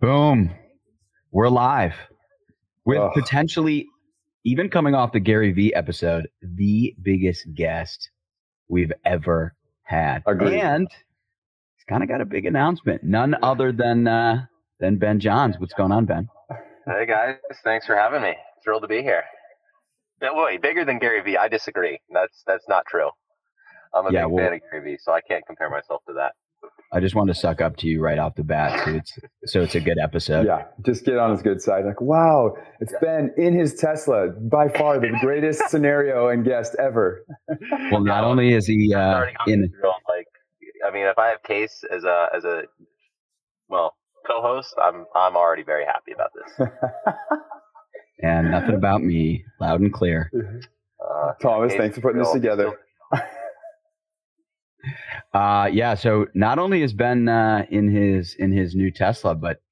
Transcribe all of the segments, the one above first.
Boom. We're live with Ugh. potentially, even coming off the Gary Vee episode, the biggest guest we've ever had. Agreed. And he's kind of got a big announcement. None other than uh, than Ben Johns. What's going on, Ben? Hey guys, thanks for having me. Thrilled to be here. Yeah, wait, bigger than Gary Vee? I disagree. That's that's not true. I'm a yeah, big well, fan of Gary Vee, so I can't compare myself to that. I just want to suck up to you right off the bat, so it's so it's a good episode. Yeah, just get on his good side. Like, wow, it's Ben in his Tesla, by far the greatest scenario and guest ever. well, not only is he uh, in, like, I mean, if I have Case as a as a well co-host, I'm I'm already very happy about this. and nothing about me, loud and clear. Uh, Thomas, thanks for putting this together. Uh, yeah. So not only has Ben uh, in his in his new Tesla, but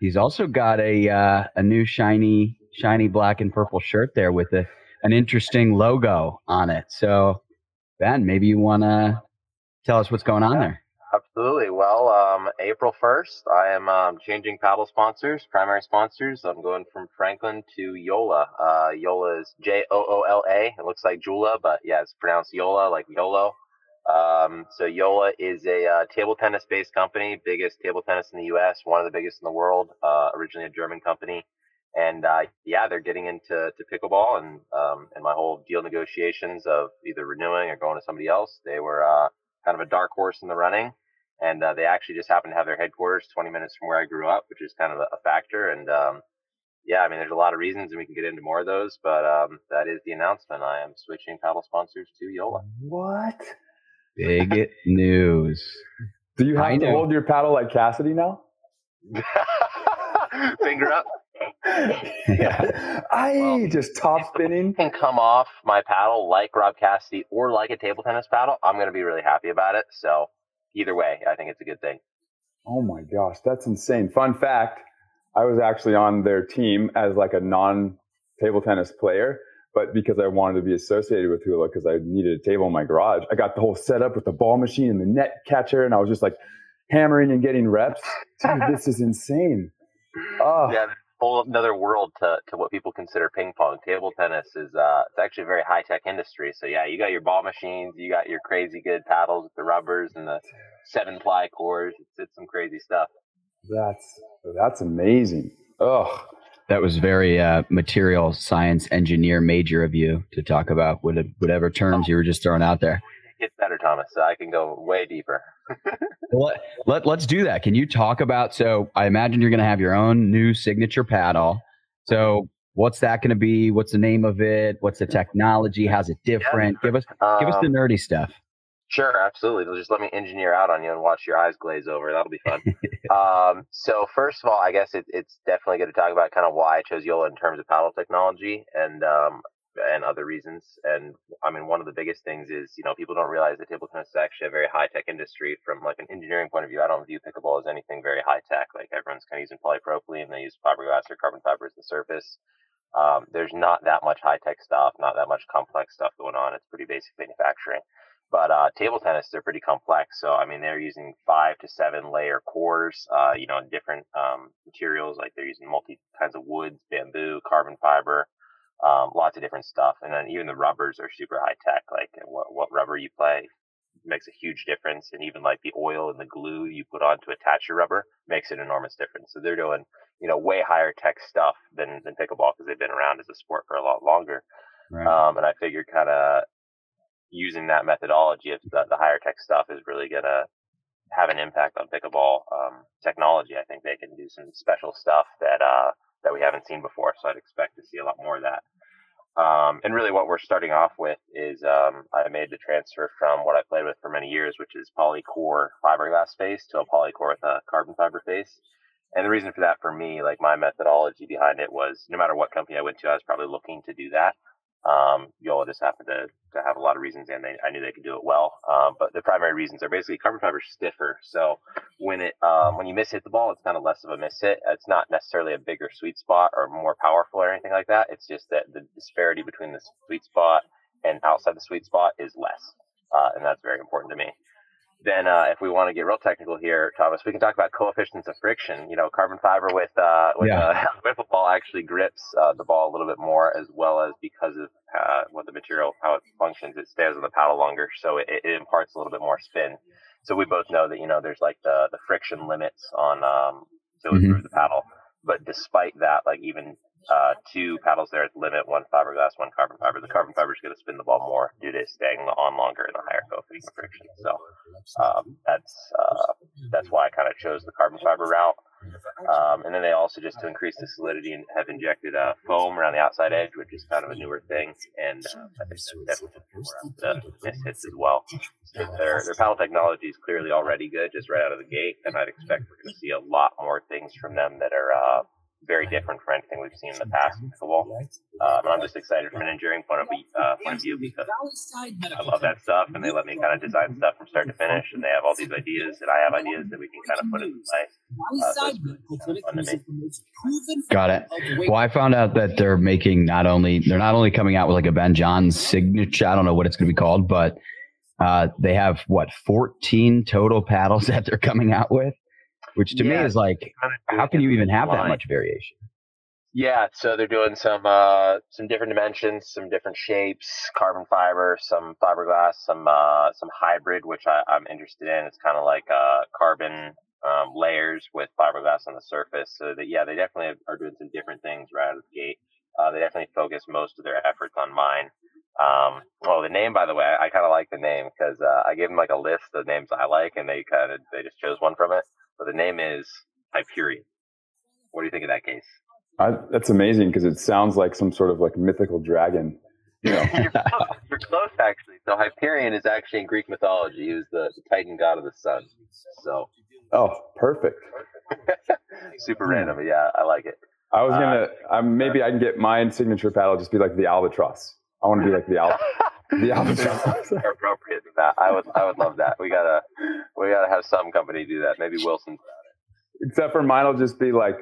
he's also got a uh, a new shiny shiny black and purple shirt there with a an interesting logo on it. So Ben, maybe you want to tell us what's going on there. Absolutely. Well, um, April 1st, I am um, changing paddle sponsors, primary sponsors. I'm going from Franklin to JOOLA. Uh, JOOLA is J O O L A. It looks like Jula, but yeah, it's pronounced Yola, like YOLO. Um, so JOOLA is a uh, table tennis based company, biggest table tennis in the U.S., one of the biggest in the world. Uh, originally a German company, and uh, yeah, they're getting into to pickleball, and um, and my whole deal negotiations of either renewing or going to somebody else. They were uh, kind of a dark horse in the running, and uh, they actually just happen to have their headquarters 20 minutes from where I grew up, which is kind of a, a factor. And um, yeah, I mean, there's a lot of reasons, and we can get into more of those, but um, that is the announcement. I am switching paddle sponsors to JOOLA. What? Big news. Do you have I to know. hold your paddle like Cassidy now? Finger up. yeah. I well, just top spinning. Can come off my paddle like Rob Cassidy or like a table tennis paddle. I'm going to be really happy about it. So either way, I think it's a good thing. Oh my gosh, that's insane. Fun fact: I was actually on their team as like a non table tennis player but because I wanted to be associated with JOOLA because I needed a table in my garage, I got the whole setup with the ball machine and the net catcher, and I was just like hammering and getting reps. Dude, this is insane. Oh. Yeah, whole another world to, to what people consider ping pong. Table tennis is uh, it's actually a very high tech industry. So yeah, you got your ball machines, you got your crazy good paddles with the rubbers and the seven ply cores. It's, it's some crazy stuff. That's that's amazing. Oh, that was very uh, material science engineer major of you to talk about whatever terms you were just throwing out there. It's better, Thomas. So I can go way deeper. let, let, let's do that. Can you talk about? So, I imagine you're going to have your own new signature paddle. So, what's that going to be? What's the name of it? What's the technology? How's it different? Yeah. Give us um, give us the um, nerdy stuff. Sure, absolutely. They'll just let me engineer out on you and watch your eyes glaze over. That'll be fun. um, so first of all, I guess it, it's definitely good to talk about kind of why I chose JOOLA in terms of paddle technology and um, and other reasons. And I mean, one of the biggest things is you know people don't realize that table tennis is actually a very high tech industry from like an engineering point of view. I don't view pickleball as anything very high tech. Like everyone's kind of using polypropylene, they use fiberglass or carbon fiber as the surface. Um, there's not that much high tech stuff, not that much complex stuff going on. It's pretty basic manufacturing. But uh, table tennis, they're pretty complex. So, I mean, they're using five to seven layer cores, uh, you know, different um, materials. Like they're using multi kinds of woods, bamboo, carbon fiber. Um, lots of different stuff, and then even the rubbers are super high tech. Like what what rubber you play makes a huge difference, and even like the oil and the glue you put on to attach your rubber makes an enormous difference. So they're doing you know way higher tech stuff than than pickleball because they've been around as a sport for a lot longer. Right. Um, and I figured kind of using that methodology of the, the higher tech stuff is really gonna have an impact on pickleball um, technology. I think they can do some special stuff that uh, that we haven't seen before. So I'd expect to see a lot more of that. Um, and really, what we're starting off with is um, I made the transfer from what I played with for many years, which is polycore fiberglass face, to a polycore with a carbon fiber face. And the reason for that, for me, like my methodology behind it was, no matter what company I went to, I was probably looking to do that. Um, JOOLA just happened to, to have a lot of reasons, and they, I knew they could do it well. Um, but the primary reasons are basically carbon fiber is stiffer. So when it um, when you miss hit the ball, it's kind of less of a miss hit. It's not necessarily a bigger sweet spot or more powerful or anything like that. It's just that the disparity between the sweet spot and outside the sweet spot is less, uh, and that's very important to me then uh, if we want to get real technical here, Thomas, we can talk about coefficients of friction. You know, carbon fiber with uh, with yeah. uh, wiffle ball actually grips uh, the ball a little bit more, as well as because of uh, what the material how it functions, it stays on the paddle longer, so it, it, imparts a little bit more spin. So we both know that you know there's like the the friction limits on um, to mm-hmm. the paddle, but despite that, like even uh, two paddles there at the limit, one fiberglass, one carbon fiber. The carbon fiber is going to spin the ball more due to staying on longer and the higher coefficient of friction. So um, that's uh, that's why I kind of chose the carbon fiber route. Um, and then they also just to increase the solidity and have injected uh, foam around the outside edge, which is kind of a newer thing. And uh, I think that's definitely the miss hits as well. Their their paddle technology is clearly already good, just right out of the gate. And I'd expect we're going to see a lot more things from them that are uh, very different from anything we've seen in the past in pickleball. And I'm just excited from an engineering point of, view, uh, point of view because I love that stuff and they let me kind of design stuff from start to finish and they have all these ideas and I have ideas that we can kind of put into play. Uh, so Got it. Well, I found out that they're making not only, they're not only coming out with like a Ben Johns signature, I don't know what it's going to be called, but uh, they have what, 14 total paddles that they're coming out with? Which to yeah, me is like, how can you even have line. that much variation? Yeah, so they're doing some uh, some different dimensions, some different shapes, carbon fiber, some fiberglass, some uh, some hybrid, which I, am interested in. It's kind of like uh, carbon um, layers with fiberglass on the surface. So that yeah, they definitely are doing some different things right out of the gate. Uh, they definitely focus most of their efforts on mine. Um, oh, the name, by the way, I, I kind of like the name because uh, I gave them like a list of names I like, and they kind of they just chose one from it but the name is Hyperion. What do you think of that case? I, that's amazing because it sounds like some sort of like mythical dragon. You know? you're, close, you're, close, actually. So Hyperion is actually in Greek mythology. He was the, the Titan god of the sun. So. Oh, perfect. Super random, but yeah, I like it. I was gonna. Uh, um, maybe I can get my signature paddle just be like the albatross. I want to be like the albatross. The albatross. appropriate to that. I would I would love that. We gotta we gotta have some company do that. Maybe Wilson's about it. Except for mine will just be like,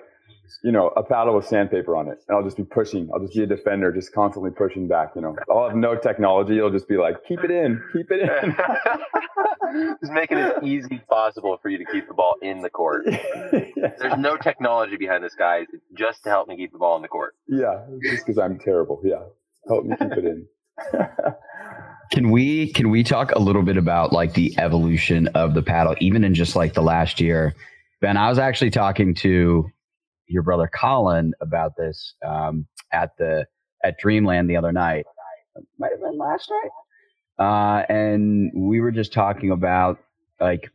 you know, a paddle with sandpaper on it. And I'll just be pushing. I'll just be a defender, just constantly pushing back, you know. I'll have no technology. It'll just be like, keep it in, keep it in. just make it as easy as possible for you to keep the ball in the court. yeah. There's no technology behind this, guys. Just to help me keep the ball in the court. Yeah, just because I'm terrible. Yeah, help me keep it in. Can we can we talk a little bit about like the evolution of the paddle, even in just like the last year? Ben, I was actually talking to your brother Collin about this um, at the at Dreamland the other night. might have been last night, uh, and we were just talking about like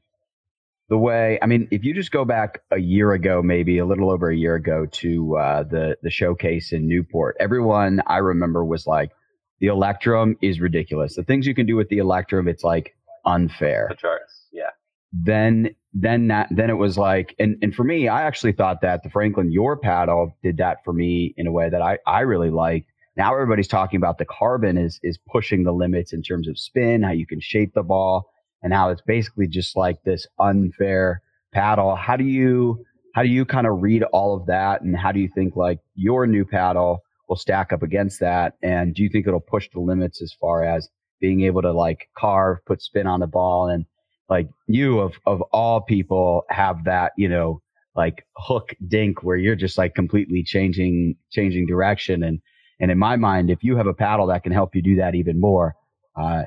the way. I mean, if you just go back a year ago, maybe a little over a year ago, to uh, the the showcase in Newport, everyone I remember was like the Electrum is ridiculous. The things you can do with the Electrum, it's like unfair. The charts, yeah. Then then that then it was like and, and for me, I actually thought that the Franklin Your paddle did that for me in a way that I, I really liked. Now everybody's talking about the carbon is is pushing the limits in terms of spin, how you can shape the ball, and how it's basically just like this unfair paddle. How do you how do you kind of read all of that and how do you think like your new paddle will stack up against that? And do you think it'll push the limits as far as being able to like carve, put spin on the ball and like you of, of all people have that, you know, like hook dink where you're just like completely changing, changing direction. And, And in my mind, if you have a paddle that can help you do that even more, uh,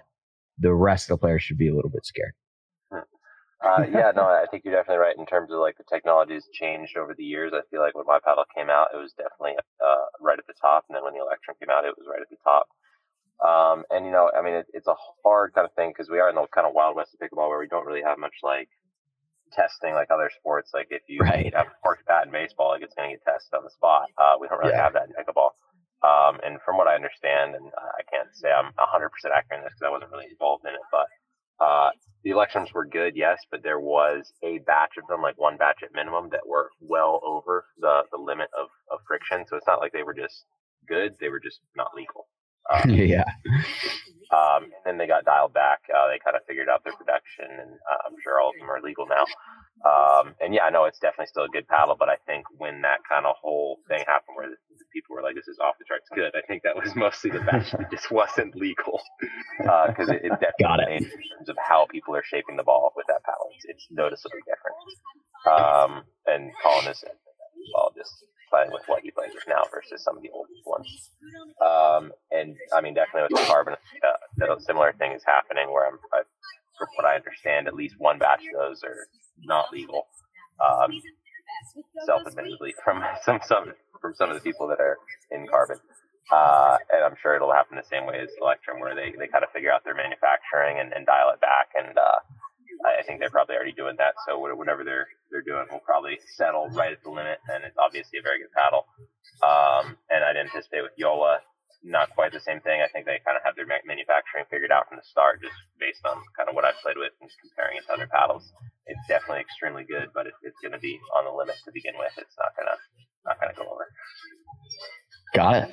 the rest of the players should be a little bit scared. Uh, yeah, no, I think you're definitely right in terms of like the technology has changed over the years. I feel like when my paddle came out, it was definitely uh, right at the top, and then when the Electrum came out, it was right at the top. Um, and you know, I mean, it, it's a hard kind of thing because we are in the kind of wild west of pickleball where we don't really have much like testing like other sports. Like if you Right. have a cork bat in baseball, like it's going to get tested on the spot. Uh, we don't really Yeah. have that in pickleball. Um, and from what I understand, and I can't say I'm 100% accurate in this because I wasn't really involved in it, but uh, the Electrums were good, yes, but there was a batch of them, like one batch at minimum, that were well over the, the limit of, of friction. So it's not like they were just good; they were just not legal. Um, yeah. Um, and then they got dialed back. Uh, they kind of figured out their production, and uh, I'm sure all of them are legal now. Um, and yeah, I know it's definitely still a good paddle, but I think when that kind of whole thing happened where the, the people were like, this is off the charts good, I think that was mostly the batch that just wasn't legal. Because it, it definitely Got it. in terms of how people are shaping the ball with that paddle. It's, it's noticeably different. Um, and Collin is well, just playing with what he plays with now versus some of the old ones. Um, and I mean, definitely with the carbon, uh, a similar thing is happening where I'm, I, from what I understand, at least one batch of those are not legal. Um, self-admittedly from some, some from some of the people that are in carbon. Uh, and I'm sure it'll happen the same way as Electrum, where they, they kind of figure out their manufacturing and, and dial it back. And uh, I I think they're probably already doing that. So whatever they're they're doing will probably settle right at the limit, and it's obviously a very good paddle. Um, and I'd anticipate with JOOLA, not quite the same thing. I think they kind of have their manufacturing figured out from the start, just based on kind of what I've played with and comparing it to other paddles. It's definitely extremely good, but it, it's going to be on the limit to begin with. It's not gonna not gonna go over. Got it.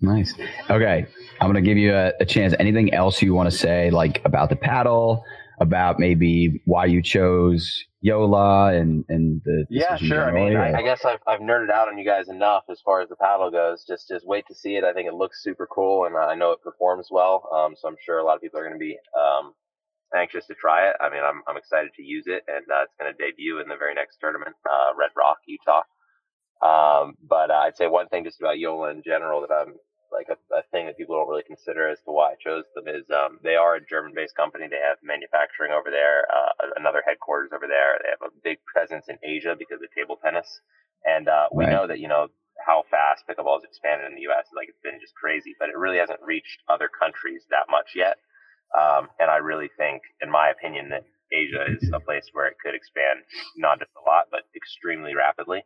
Nice. Okay. I'm to give you a, a chance. Anything else you want to say, like about the paddle, about maybe why you chose JOOLA and, and the. Yeah, sure. I mean, I, I guess I've, I've nerded out on you guys enough as far as the paddle goes. Just just wait to see it. I think it looks super cool, and I know it performs well. Um, so I'm sure a lot of people are going to be um, anxious to try it. I mean, I'm I'm excited to use it, and uh, it's going to debut in the very next tournament, uh, Red Rock, Utah. Um, but uh, I'd say one thing just about JOOLA in general that I'm like a, a thing that people don't really consider as to why I chose them is um, they are a German-based company. They have manufacturing over there, uh, another headquarters over there. They have a big presence in Asia because of table tennis, and uh, we Right. know that you know how fast pickleball has expanded in the U.S. Like it's been just crazy, but it really hasn't reached other countries that much yet. Um, and I really think, in my opinion, that Asia is a place where it could expand not just a lot, but extremely rapidly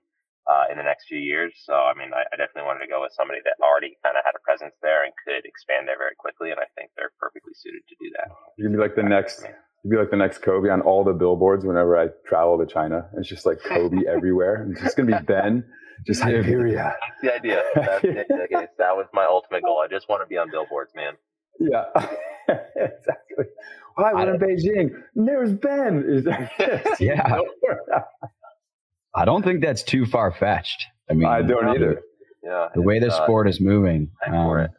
uh, in the next few years. So, I mean, I, I definitely wanted to go with somebody that already kind of had a presence there and could expand there very quickly. And I think they're perfectly suited to do that. You can be like the next. You'd be like the next Kobe on all the billboards whenever I travel to China. It's just like Kobe everywhere. It's just gonna be Ben, just Siberia. That's the idea. That's the idea. That was my ultimate goal. I just want to be on billboards, man. Yeah, exactly. Hi, we're in Beijing. There's Ben. Is that- Yeah. I don't think that's too far fetched. I mean, I don't either. Yeah. The way the uh, sport is moving. time for um, it.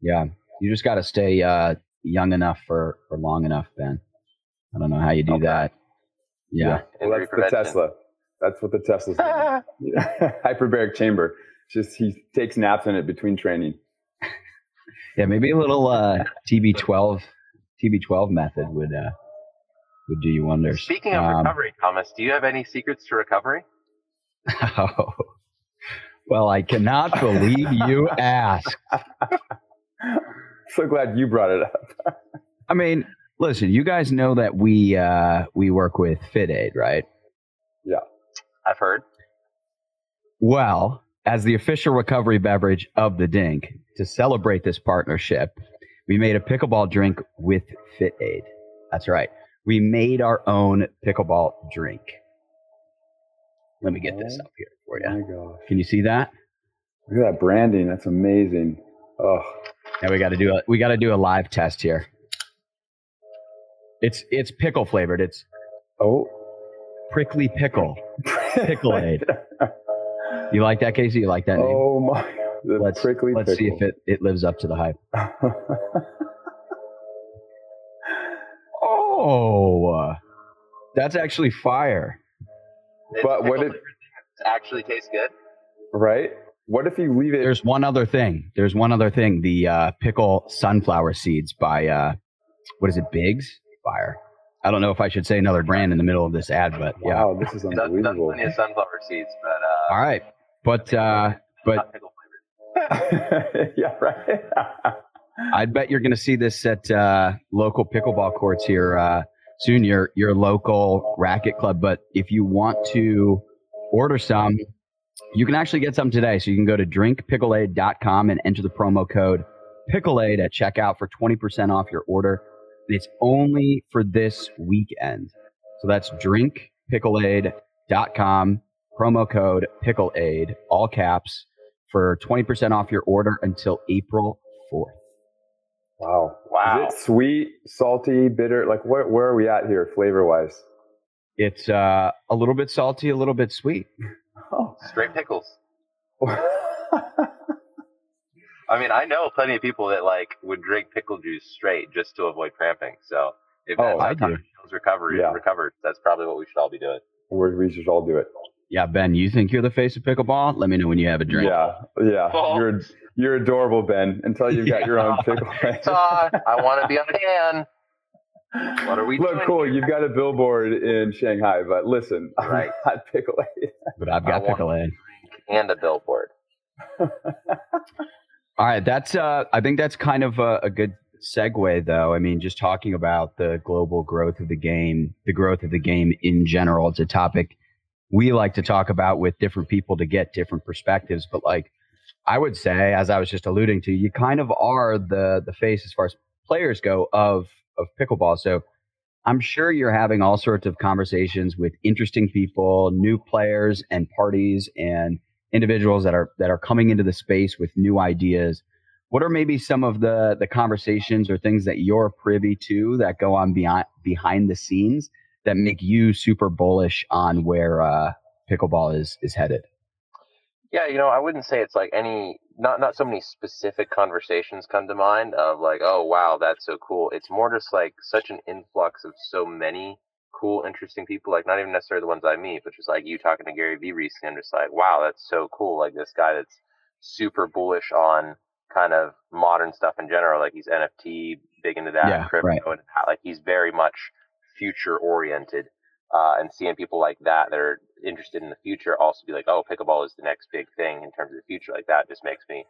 Yeah. You just got to stay uh, young enough for, for long enough, Ben. I don't know how you do Okay. that. Yeah. Well, Injury that's the. Tesla. That's what the Tesla's doing. Hyperbaric chamber. Just he takes naps in it between training. Yeah. Maybe a little uh, TB12, TB12 method would, uh, would do you wonders. Speaking of Um, recovery, Thomas, do you have any secrets to recovery? Oh, well, I cannot believe you asked. so glad you brought it up. I mean, listen, you guys know that we uh, we work with FitAid, right? Yeah, I've heard. Well, as the official recovery beverage of the Dink, to celebrate this partnership, we made a pickleball drink with FitAid. That's right. We made our own pickleball drink. Let me get this up here for Oh you. my gosh. Can you see that? Look at that branding. That's amazing. Oh, Now we got to do a we got to do a live test here. It's it's pickle flavored. It's oh. prickly pickle. Pickle aid. You like that, Casey? You like that name? oh my. The let's prickly let's see if it, it lives up to the hype. Oh, uh, that's actually fire. It's But what pickle it- flavored thing that actually tastes good. right? What if you leave it? There's one other thing. There's one other thing. The uh, pickle sunflower seeds by uh, what is it? Biggs Fire. I don't know if I should say another brand in the middle of this ad, but yeah. Wow, this is Done, done unbelievable. plenty of sunflower seeds, but uh, All right, but uh, but not pickle flavored. yeah, right. I bet you're going to see this at uh, local pickleball courts here uh, soon. Your your local racket club. But if you want to order some, you can actually get some today. So you can go to drinkpickleaid.com and enter the promo code pickleaid at checkout for 20% off your order. And it's only for this weekend. So that's drinkpickleaid.com promo code pickleaid all caps for 20% off your order until April 4th. Wow. Wow. Is it sweet, salty, bitter? Like where where are we at here, flavor wise? It's uh, a little bit salty, a little bit sweet. Oh. Straight pickles. I mean, I know plenty of people that like would drink pickle juice straight just to avoid cramping. So if Oh, that's I how do. Tommy feels recovery Yeah. recovered, that's probably what we should all be doing. we we should all do it. Yeah, Ben, you think you're the face of pickleball? Let me know when you have a drink. Yeah, yeah. Oh. You're you're adorable, Ben. Until you've got your own Yeah. pickle. Todd, I want to be on the can. What are we Look, doing? cool. here? You've got a billboard in Shanghai, but listen, I'm Right. not pickle aid. But I've got want- pickle aid. and a billboard. All right, that's uh, I think that's kind of a, a good segue, though. I mean, just talking about the global growth of the game, the growth of the game in general. It's a topic we like to talk about with different people to get different perspectives. But like, I would say, as I was just alluding to, you kind of are the the face as far as players go of of pickleball. So I'm sure you're having all sorts of conversations with interesting people, new players and parties and individuals that are that are coming into the space with new ideas. What are maybe some of the the conversations or things that you're privy to that go on behind behind the scenes that make you super bullish on where uh, pickleball is is headed? Yeah, you know, I wouldn't say it's like any not not so many specific conversations come to mind of like, oh wow, that's so cool. It's more just like such an influx of so many cool, interesting people. Like not even necessarily the ones I meet, but just like you talking to Gary Vee recently. I'm just like, wow, that's so cool. Like this guy that's super bullish on kind of modern stuff in general. Like he's NFT big into that, Yeah, crypto right. and that. Like he's very much future oriented. Uh, and seeing people like that that are interested in the future also be like, oh, pickleball is the next big thing in terms of the future. Like that just makes me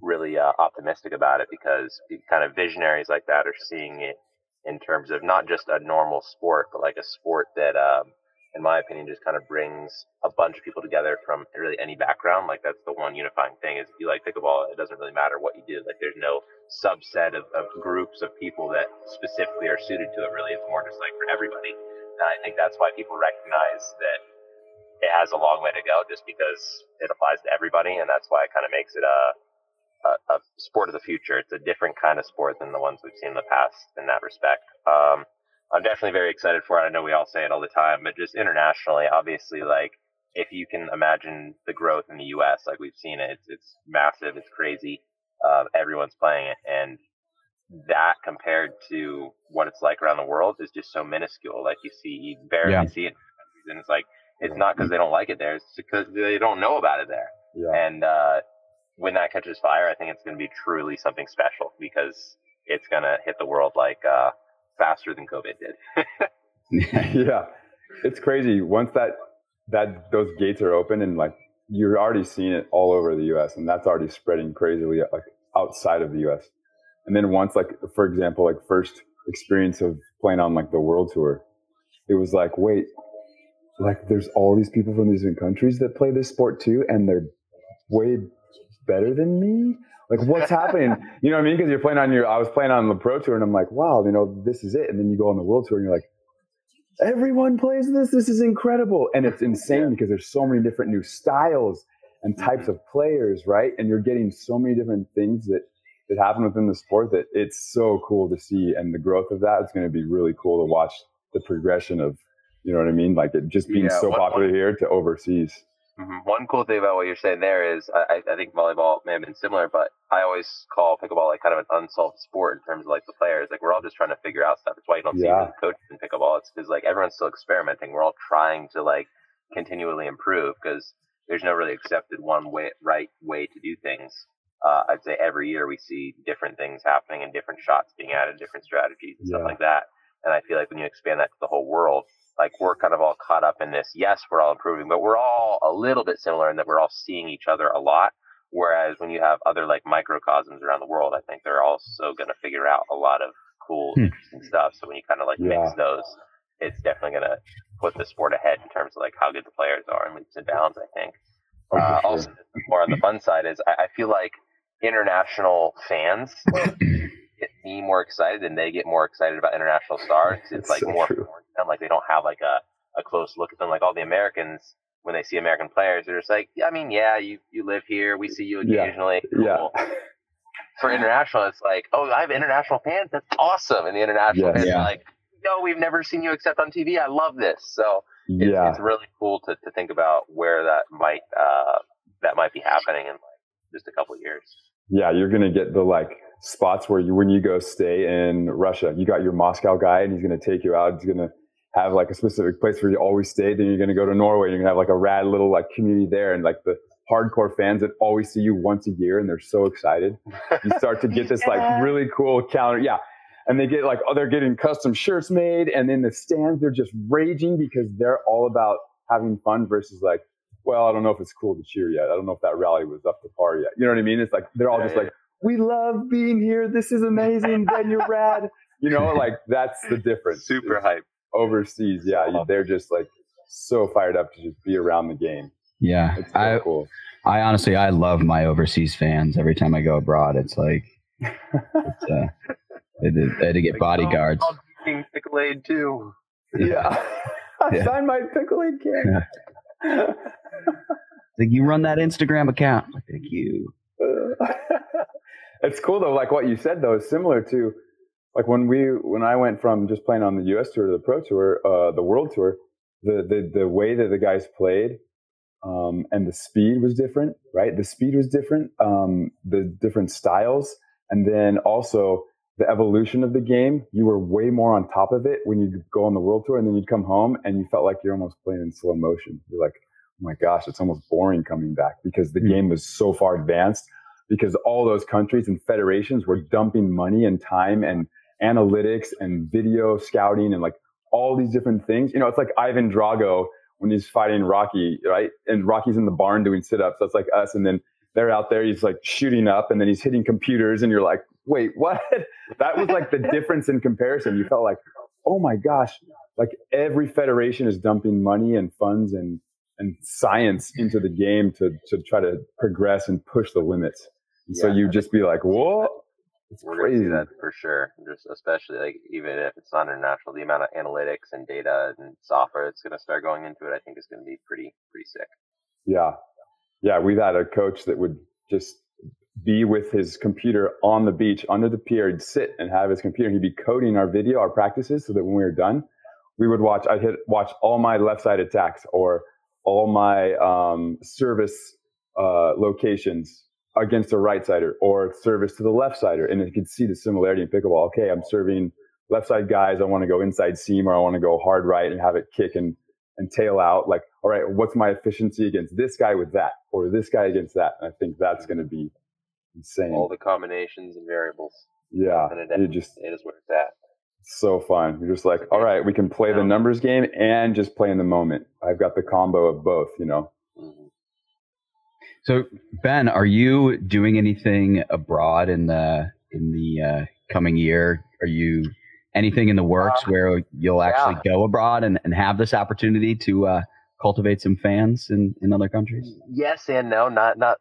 really uh, optimistic about it because kind of visionaries like that are seeing it in terms of not just a normal sport, but like a sport that, um, in my opinion, just kind of brings a bunch of people together from really any background. Like that's the one unifying thing is if you like pickleball, it doesn't really matter what you do. Like there's no subset of, of groups of people that specifically are suited to it. Really, it's more just like for everybody. And I think that's why people recognize that it has a long way to go just because it applies to everybody. And that's why it kind of makes it a, a, a sport of the future. It's a different kind of sport than the ones we've seen in the past in that respect. Um, I'm definitely very excited for it. I know we all say it all the time, but just internationally, obviously, like if you can imagine the growth in the U.S., like we've seen it, it's, it's massive, it's crazy. Uh, everyone's playing it, and that compared to what it's like around the world is just so minuscule. Like you see, you barely Yeah. see it, and it's like it's not because they don't like it there; it's because they don't know about it there. Yeah. And uh, when that catches fire, I think it's going to be truly something special because it's going to hit the world like uh, faster than COVID did. yeah, it's crazy. Once that that those gates are open and like you're already seeing it all over the U.S. and that's already spreading crazily like outside of the U.S. And then once like for example like first experience of playing on like the world tour, it was like wait, like there's all these people from these different countries that play this sport too, and they're way better than me. Like what's happening? You know what I mean? Because you're playing on your. I was playing on the pro tour, and I'm like, wow, you know, this is it. And then you go on the world tour, and you're like, everyone plays this. This is incredible, and it's insane because there's so many different new styles and types of players, right? And you're getting so many different things that that happen within the sport that it's so cool to see, and the growth of that is going to be really cool to watch the progression of, you know what I mean? Like it just being Yeah, so one- popular here to overseas. Mhm. One cool thing about what you're saying there is I, I think volleyball may have been similar, but I always call pickleball like kind of an unsolved sport in terms of like the players. Like we're all just trying to figure out stuff. It's why you don't see Yeah. even coaches in pickleball. It's because like everyone's still experimenting. We're all trying to like continually improve because there's no really accepted one way right way to do things. Uh, I'd say every year we see different things happening and different shots being added, different strategies and stuff like that. And I feel like when you expand that to the whole world, like we're kind of all caught up in this. Yes, we're all improving, but we're all a little bit similar in that we're all seeing each other a lot. Whereas when you have other like microcosms around the world, I think they're also going to figure out a lot of cool, Hmm. interesting stuff. So when you kind of like Yeah. mix those, it's definitely going to put the sport ahead in terms of like how good the players are and leaps and bounds. I think. Oh, Uh, sure. also, more on the fun side is I, I feel like international fans get me more excited and they get more excited about international stars. It's like so more true. Foreign them. Like they don't have like a, a close look at them. Like all the Americans, when they see American players, they're just like, yeah, I mean, yeah, you, you live here. We see you occasionally. yeah. Cool. For international, it's like, oh, I have international fans. That's awesome. And the international Yes. fans Yeah. are like, no, we've never seen you except on TV. I love this. So it's, yeah. it's really cool to, to think about where that might uh, that might be happening in like just a couple of years. Yeah, you're gonna get the like spots where you when you go stay in Russia, you got your Moscow guy and he's gonna take you out. He's gonna have like a specific place where you always stay. Then you're gonna go to Norway. You're gonna have like a rad little like community there, and like the hardcore fans that always see you once a year and they're so excited. You start to get this like really cool calendar. Yeah. And they get like, oh, they're getting custom shirts made. And then the stands, they're just raging because they're all about having fun versus like, well, I don't know if it's cool to cheer yet. I don't know if that rally was up to par yet. You know what I mean? It's like, they're all Yeah, just yeah. like, we love being here. This is amazing. Ben, you're rad. You know, like that's the difference. Super hype. Overseas. Yeah. you- They're just like so fired up to just be around the game. Yeah, It's so I cool. I honestly I love my overseas fans. Every time I go abroad, it's like it's, uh, they, they, they had to get Like, bodyguards. I'm Pickle Aid too. Yeah. Yeah. Sign my pickle and can. Like you run that Instagram account. Like, Thank you. it's cool though. Like what you said though is similar to like when we when I went from just playing on the U.S. tour to the Pro Tour, uh, the World Tour. The the the way that the guys played um, and the speed was different, right? The speed was different, um, the different styles, and then also the evolution of the game. You were way more on top of it when you go on the World Tour, and then you'd come home and you felt like you're almost playing in slow motion. You're like, oh my gosh, it's almost boring coming back because the Hmm. game was so far advanced. Because all those countries and federations were dumping money and time and analytics and video scouting and like all these different things. You know, it's like Ivan Drago when he's fighting Rocky, right? And Rocky's in the barn doing sit-ups. That's like us. And then they're out there, he's like shooting up and then he's hitting computers and you're like, wait, what? that was like the difference in comparison. You felt like, oh my gosh, like every federation is dumping money and funds and and science into the game to to try to progress and push the limits. And so you just be like, whoa, it's We're gonna crazy. that for sure. Just especially like even if it's not international, the amount of analytics and data and software that's gonna start going into it, I think is gonna be pretty pretty sick. Yeah. Yeah. We've had a coach that would just be with his computer on the beach under the pier. He'd sit and have his computer. He'd be coding our video, our practices, so that when we were done, we would watch. I'd hit watch all my left side attacks or all my um, service uh, locations against a right sider or service to the left sider, and you can see the similarity in pickleball. Okay, I'm serving left side guys. I want to go inside seam or I want to go hard right and have it kick and and tail out. Like, all right, what's my efficiency against this guy with that or this guy against that? And I think that's going to be insane. All the combinations and variables. yeah, And it, just it is where it's at. so fun. You're just like, all right, we can play the numbers game and just play in the moment. I've got the combo of both. You know. Mhm. So Ben, are you doing anything abroad in the in the uh, coming year? Are you anything in the works Uh, where you'll actually yeah. go abroad and, and have this opportunity to uh, cultivate some fans in, in other countries? Yes and no, not not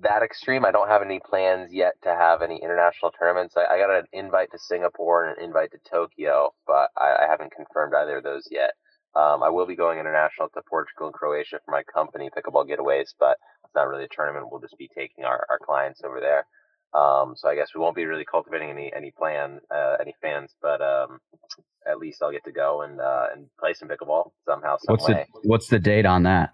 that extreme. I don't have any plans yet to have any international tournaments. I, I got an invite to Singapore and an invite to Tokyo, but I, I haven't confirmed either of those yet. Um, I will be going international to Portugal and Croatia for my company, Pickleball Getaways, but it's not really a tournament. We'll just be taking our, our clients over there. Um, so I guess we won't be really cultivating any any plan uh, any fans, but um, at least I'll get to go and uh, and play some pickleball somehow, some What's way. the what's the date on that?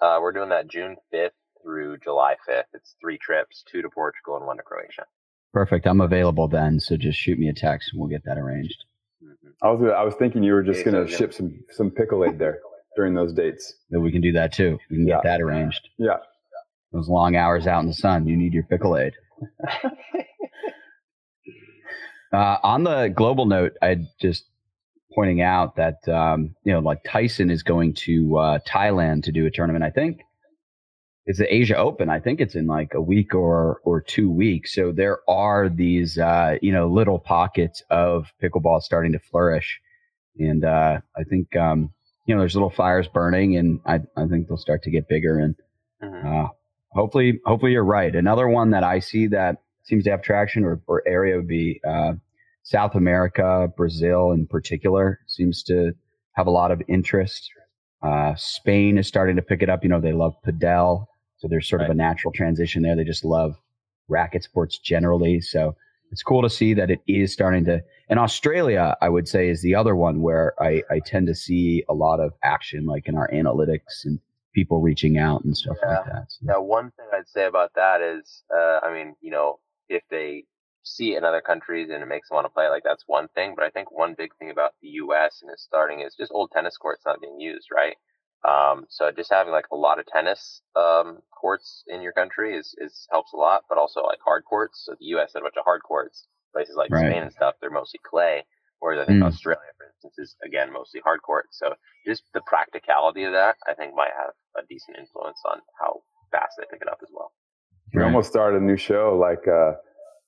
Uh, we're doing that June 5th through July 5th. It's three trips, two to Portugal and one to Croatia. Perfect. I'm available then, so just shoot me a text and we'll get that arranged. Mhm. I was I was thinking you were just going to ship some some pickle aid there. during those dates. Then we can do that too. We can Yeah. get that arranged. Yeah. Those long hours out in the sun, you need your pickle aid. Uh, on the global note, I just pointing out that um, you know, like Tyson is going to uh, Thailand to do a tournament. I think it's the Asia Open. I think it's in like a week or or two weeks. So there are these uh, you know little pockets of pickleball starting to flourish, and uh, I think um, you know there's little fires burning, and I I think they'll start to get bigger. And Mhm. uh, hopefully, hopefully you're right. Another one that I see that seems to have traction or, or area would be uh, South America, Brazil in particular seems to have a lot of interest. Uh, Spain is starting to pick it up. You know, they love padel, so there's sort of a natural transition there. They just love racket sports generally. So it's cool to see that it is starting to. And Australia, I would say, is the other one where I, I tend to see a lot of action, like in our analytics and people reaching out and stuff like that. So- Now, one thing I'd say about that is, uh, I mean, you know, if they see it in other countries and it makes them want to play, like that's one thing. But I think one big thing about the U.S. and it's starting is just old tennis courts not being used, right? Um, so just having like a lot of tennis um, courts in your country is, is helps a lot, but also like hard courts. So the U.S. had a bunch of hard courts. Places like Right. Spain and stuff, they're mostly clay. Whereas I think Mm. Australia, for instance, is again mostly hard court. So just the practicality of that, I think, might have a decent influence on how fast they pick it up as well. We Right. almost started a new show. Like, uh,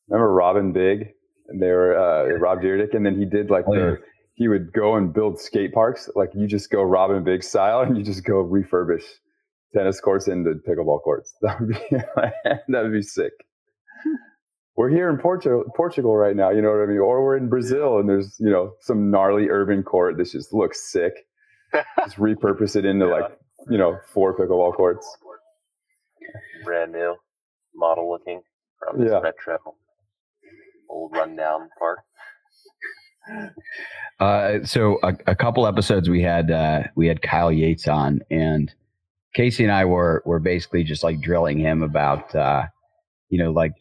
remember Rob and Big? And they were uh, Rob Dyrdek, and then he did like Oh, the. He would go and build skate parks. Like you just go Rob and Big style, and you just go refurbish tennis courts into pickleball courts. That would be that would be sick. We're here in Portugal, Portugal right now. You know what I mean? Or we're in Brazil, and there's you know some gnarly urban court that just looks sick. just repurpose it into Yeah. like you know four pickleball courts. Brand new, model looking from this Yeah. retro, old rundown park. Uh, so a, a couple episodes we had uh, we had Kyle Yates on, and Casey and I were were basically just like drilling him about uh, you know like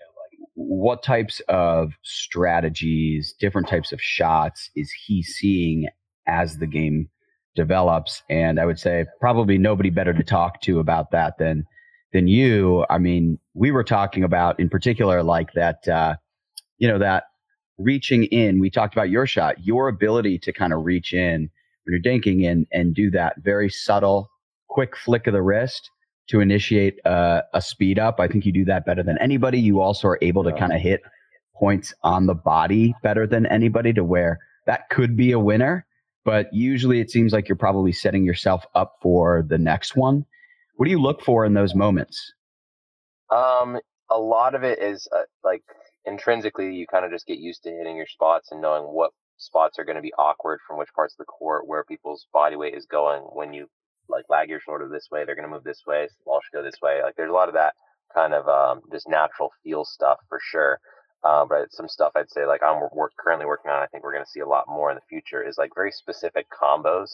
what types of strategies, different types of shots is he seeing as the game develops, and I would say probably nobody better to talk to about that than than you. I mean, we were talking about in particular like that uh, you know that reaching in. We talked about your shot, your ability to kind of reach in when you're dinking and and do that very subtle, quick flick of the wrist to initiate a, a speed up. I think you do that better than anybody. You also are able to kind of hit points on the body better than anybody to where that could be a winner. But usually it seems like you're probably setting yourself up for the next one. What do you look for in those moments? Um, a lot of it is uh, like intrinsically, you kind of just get used to hitting your spots and knowing what spots are going to be awkward from which parts of the court, where people's body weight is going. When you like lag your shoulder this way, they're going to move this way. The ball should go this way. Like there's a lot of that kind of um, just natural feel stuff for sure. Um, but some stuff I'd say like I'm work, currently working on. I think we're going to see a lot more in the future is like very specific combos.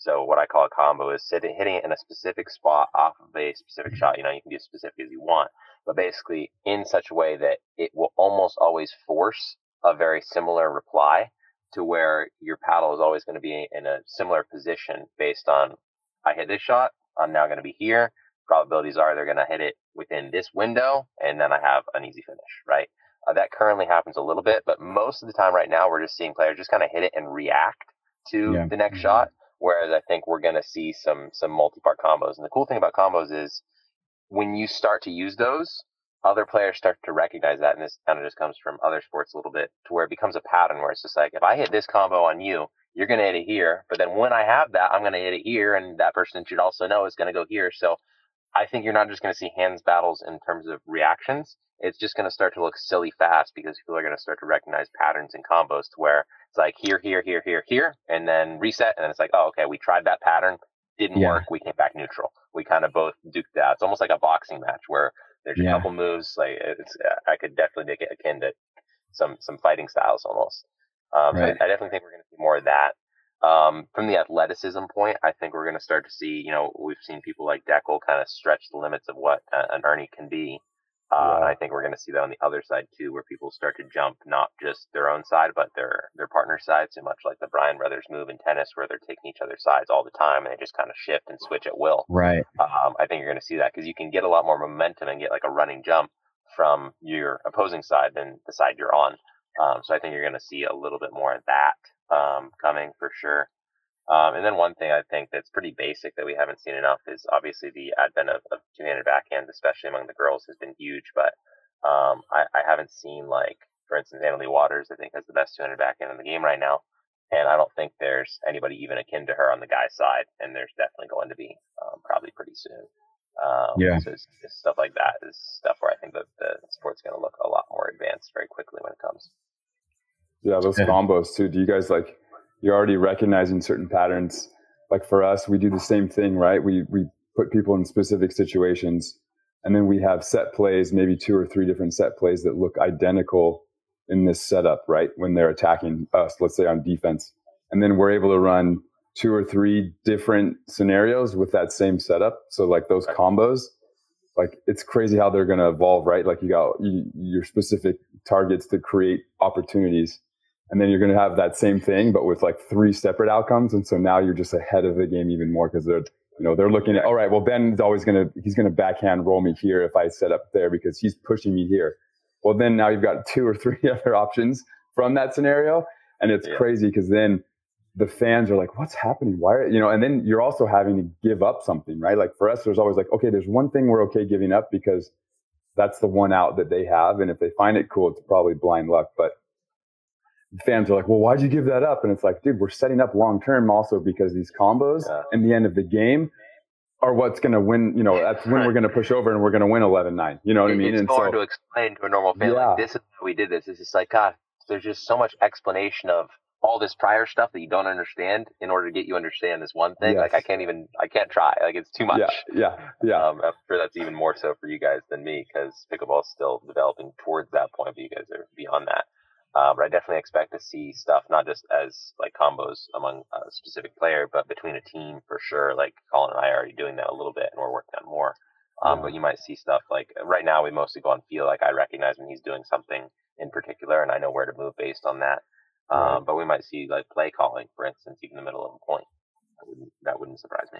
So what I call a combo is sitting, hitting it in a specific spot off of a specific shot. You know, you can be as specific as you want, but basically in such a way that it will almost always force a very similar reply to where your paddle is always going to be in a similar position based on I hit this shot, I'm now going to be here. Probabilities are they're going to hit it within this window, and then I have an easy finish, right? Uh, that currently happens a little bit, but most of the time right now we're just seeing players just kind of hit it and react to Yeah. the next shot. Whereas I think we're going to see some some multi-part combos. And the cool thing about combos is when you start to use those, other players start to recognize that, and this kind of just comes from other sports a little bit, to where it becomes a pattern where it's just like if I hit this combo on you, you're going to hit it here, but then when I have that, I'm going to hit it here, and that person should also know is going to go here. So I think you're not just going to see hands battles in terms of reactions. It's just going to start to look silly fast because people are going to start to recognize patterns and combos to where it's like here, here, here, here, here, and then reset, and then it's like, oh, okay, we tried that pattern, didn't Yeah. work, we came back neutral. We kind of both duked that. It's almost like a boxing match where there's Yeah. a couple moves. Like it's, I could definitely make it akin to some some fighting styles almost. Um, Right. so I, I definitely think we're going to see more of that. Um, from the athleticism point, I think we're going to start to see, you know, we've seen people like Dekel kind of stretch the limits of what uh, an Ernie can be. Uh, And I think we're going to see that on the other side too, where people start to jump not just their own side, but their their partner side. So much like the Bryan brothers move in tennis, where they're taking each other's sides all the time, and they just kind of shift and switch at will. Right. Um, I think you're going to see that because you can get a lot more momentum and get like a running jump from your opposing side than the side you're on. Um, so I think you're going to see a little bit more of that um, coming for sure. Um, and then one thing I think that's pretty basic that we haven't seen enough is obviously the advent of, of two-handed backhands, especially among the girls, has been huge. But um, I, I, haven't seen like, for instance, Anna Leigh Waters. I think has the best two-handed backhand in the game right now, and I don't think there's anybody even akin to her on the guy's side. And there's definitely going to be um, probably pretty soon. Um, yeah. So it's, it's stuff like that is stuff where I think that the sport's going to look a lot more advanced very quickly when it comes. Yeah, those yeah. combos too. Do you guys like? you're already recognizing certain patterns. Like for us, we do the same thing, right? We we put people in specific situations, and then we have set plays, maybe two or three different set plays that look identical in this setup, right? When they're attacking us, let's say on defense, and then we're able to run two or three different scenarios with that same setup. So like those combos, like it's crazy how they're going to evolve, right? Like you got you, your specific targets to create opportunities and then you're going to have that same thing, but with like three separate outcomes. And so now you're just ahead of the game even more because they're, you know, they're looking at, all right, well, Ben's always going to, he's going to backhand roll me here if I set up there because he's pushing me here. Well, then now you've got two or three other options from that scenario. And it's yeah. crazy because then the fans are like, what's happening? Why are, you know, and then you're also having to give up something, right? Like for us, there's always like, okay, there's one thing we're okay giving up because that's the one out that they have. And if they find it cool, it's probably blind luck. But fans are like, well, why'd you give that up? And it's like, dude, we're setting up long term also because these combos yeah. in the end of the game are what's going to win. You know, that's when we're going to push over and we're going to win 11 9. You know what it, I mean? It's and hard so, to explain to a normal fan, yeah. like, this is how we did this. It's just like, God, there's just so much explanation of all this prior stuff that you don't understand in order to get you understand this one thing. Yes. Like I can't even, I can't try. Like it's too much. Yeah, yeah, yeah. Um, I'm sure that's even more so for you guys than me because pickleball is still developing towards that point, but you guys are beyond that. Uh, but I definitely expect to see stuff not just as like combos among a specific player, but between a team for sure. Like Collin and I are already doing that a little bit, and we're working on more. Um, yeah. But you might see stuff like right now we mostly go on feel. Like I recognize when he's doing something in particular, and I know where to move based on that. Um, right. But we might see like play calling, for instance, even in the middle of a point. That wouldn't, that wouldn't surprise me.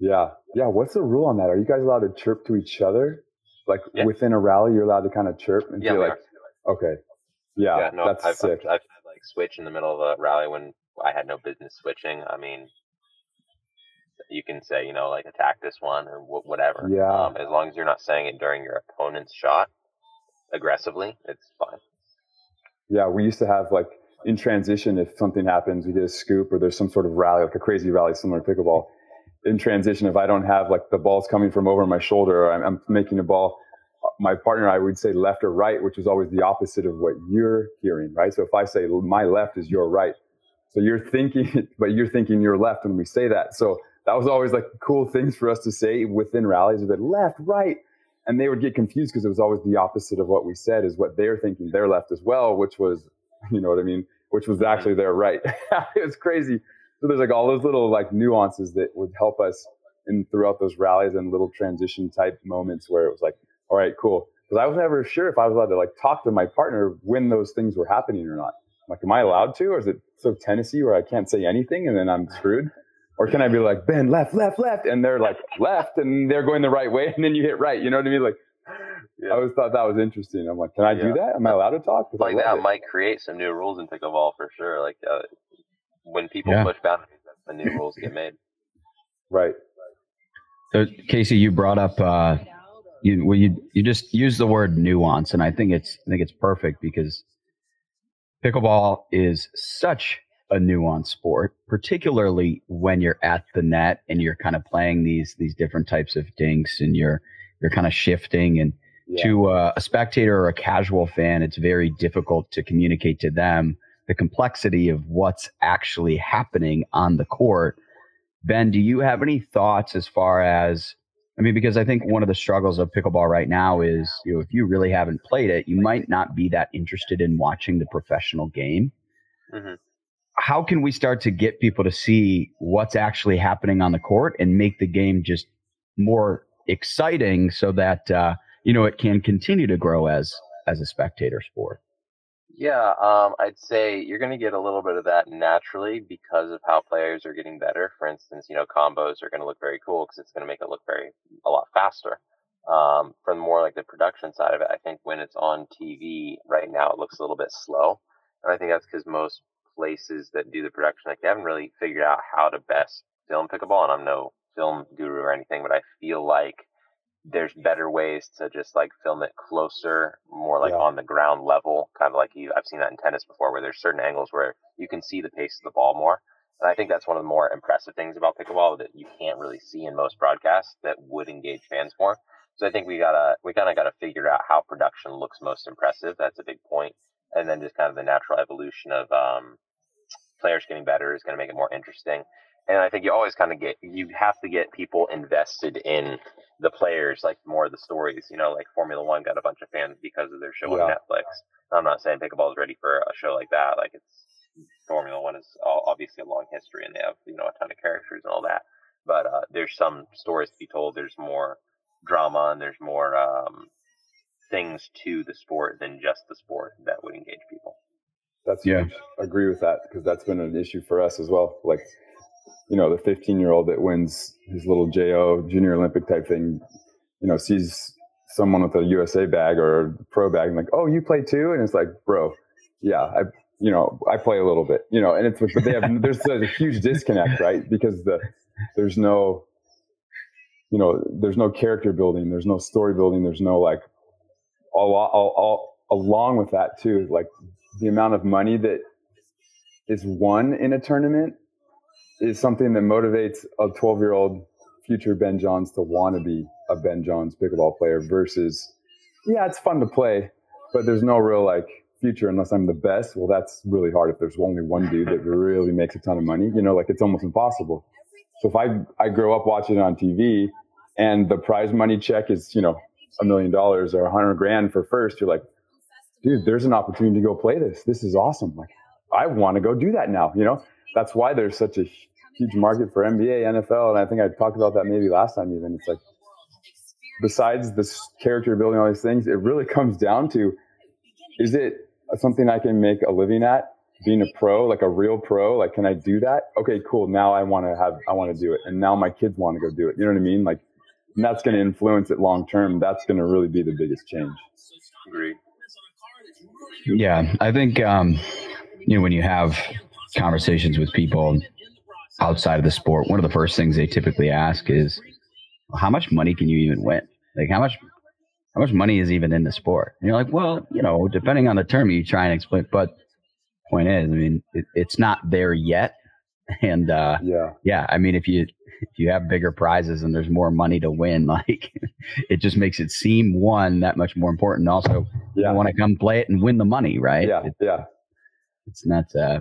Yeah, yeah. What's the rule on that? Are you guys allowed to chirp to each other? Like yeah. within a rally, you're allowed to kind of chirp and yeah, like, are. okay, yeah, yeah no, that's I've, sick. I've, I've, had like switch in the middle of a rally when I had no business switching. I mean, you can say you know like attack this one or whatever. Yeah. Um, as long as you're not saying it during your opponent's shot aggressively, it's fine. Yeah, we used to have like in transition if something happens, we get a scoop or there's some sort of rally, like a crazy rally similar to pickleball. In transition, if I don't have like the ball's coming from over my shoulder or I'm, I'm making a ball my partner, and I would say left or right, which is always the opposite of what you're hearing, right? So if I say my left is your right, so you're thinking, but you're thinking your left when we say that. So that was always like cool things for us to say within rallies, that left, right, and they would get confused because it was always the opposite of what we said is what they're thinking their left as well, which was, you know what I mean, which was actually their right. it was crazy. So there's like all those little like nuances that would help us in throughout those rallies and little transition type moments where it was like all right, cool. Because I was never sure if I was allowed to like talk to my partner when those things were happening or not. Like, am I allowed to, or is it so Tennessee where I can't say anything and then I'm screwed? Or can I be like Ben left, left, left, and they're like left, and they're going the right way, and then you hit right. You know what I mean? Like, yeah. I always thought that was interesting. I'm like, can I yeah. do that? Am I allowed to talk? Like that it. might create some new rules in pickleball for sure. Like uh, when people yeah. push boundaries, the new rules get made. Right. So Casey, you brought up uh, you well, you you just use the word nuance, and I think it's I think it's perfect because pickleball is such a nuanced sport, particularly when you're at the net and you're kind of playing these these different types of dinks, and you're you're kind of shifting. And yeah. to uh, a spectator or a casual fan, it's very difficult to communicate to them the complexity of what's actually happening on the court. Ben, do you have any thoughts as far as I mean, because I think one of the struggles of pickleball right now is, you know, if you really haven't played it, you might not be that interested in watching the professional game. Mm-hmm. How can we start to get people to see what's actually happening on the court and make the game just more exciting so that uh, you know it can continue to grow as as a spectator sport. Yeah, um, I'd say you're going to get a little bit of that naturally because of how players are getting better. For instance, you know, combos are going to look very cool because it's going to make it look very a lot faster. Um, from more like the production side of it, I think when it's on TV right now, it looks a little bit slow, and I think that's because most places that do the production, like they haven't really figured out how to best film pickleball. And I'm no film guru or anything, but I feel like there's better ways to just like film it closer, more like yeah. on the ground level, kind of like you, I've seen that in tennis before, where there's certain angles where you can see the pace of the ball more. And I think that's one of the more impressive things about pickleball that you can't really see in most broadcasts that would engage fans more. So I think we gotta, we kind of gotta figure out how production looks most impressive. That's a big point. And then just kind of the natural evolution of, um, players getting better is going to make it more interesting. And I think you always kind of get, you have to get people invested in the players, like more of the stories. You know, like Formula One got a bunch of fans because of their show yeah. on Netflix. I'm not saying pickleball is ready for a show like that. Like it's Formula One is obviously a long history and they have you know a ton of characters and all that. But uh, there's some stories to be told. There's more drama and there's more um, things to the sport than just the sport that would engage people. That's yeah. Huge. I agree with that because that's been an issue for us as well. Like you know, the 15 year old that wins his little JO junior Olympic type thing, you know, sees someone with a USA bag or a pro bag and like, oh, you play too? And it's like, bro, yeah, I, you know, I play a little bit, you know, and it's, but they have, there's a huge disconnect, right? Because the, there's no, you know, there's no character building, there's no story building, there's no like, all, all, all along with that too, like the amount of money that is won in a tournament is something that motivates a 12 year old future Ben Johns to want to be a Ben Johns pickleball player versus, yeah, it's fun to play, but there's no real like future unless I'm the best. Well, that's really hard if there's only one dude that really makes a ton of money. You know, like it's almost impossible. So if I I grow up watching it on TV and the prize money check is you know a million dollars or a hundred grand for first, you're like, dude, there's an opportunity to go play this. This is awesome. Like I want to go do that now. You know, that's why there's such a huge market for NBA, NFL, and I think I talked about that maybe last time. Even it's like besides this character building, all these things, it really comes down to is it something I can make a living at? Being a pro, like a real pro, like can I do that? Okay, cool. Now I want to have, I want to do it, and now my kids want to go do it. You know what I mean? Like, that's going to influence it long term. That's going to really be the biggest change. Agree. Yeah, I think um, you know when you have conversations with people outside of the sport, one of the first things they typically ask is, "How much money can you even win? Like how much, how much money is even in the sport?" And you're like, "Well, you know, depending on the term you try and explain." But point is, I mean, it, it's not there yet, and uh, yeah, yeah. I mean, if you if you have bigger prizes and there's more money to win, like it just makes it seem one that much more important. Also, yeah. you want to come play it and win the money, right? Yeah, it, yeah. It's not uh,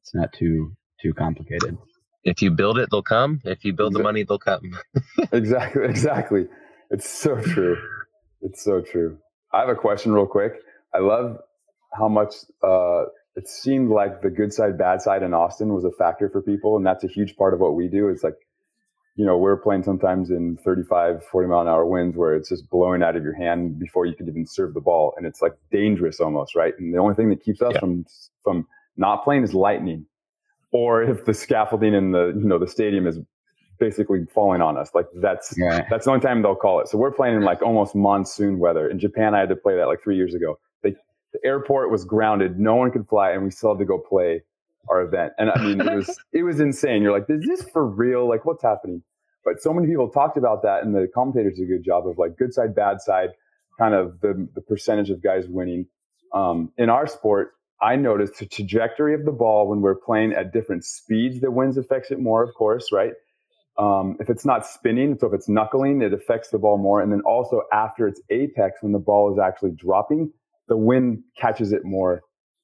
it's not too too complicated if you build it, they'll come. If you build exactly. the money, they'll come. exactly. Exactly. It's so true. It's so true. I have a question real quick. I love how much uh, it seemed like the good side, bad side in Austin was a factor for people. And that's a huge part of what we do. It's like, you know, we're playing sometimes in 35, 40 mile an hour winds where it's just blowing out of your hand before you could even serve the ball. And it's like dangerous almost, right? And the only thing that keeps us yeah. from, from not playing is lightning or if the scaffolding in the you know the stadium is basically falling on us. Like that's yeah. that's the only time they'll call it. So we're playing in like almost monsoon weather. In Japan, I had to play that like three years ago. They, the airport was grounded, no one could fly, and we still had to go play our event. And I mean, it was it was insane. You're like, is this for real? Like, what's happening? But so many people talked about that, and the commentators did a good job of like good side, bad side, kind of the the percentage of guys winning. Um, in our sport, I noticed the trajectory of the ball when we're playing at different speeds. The winds affects it more, of course, right? Um, if it's not spinning, so if it's knuckling, it affects the ball more. And then also after its apex, when the ball is actually dropping, the wind catches it more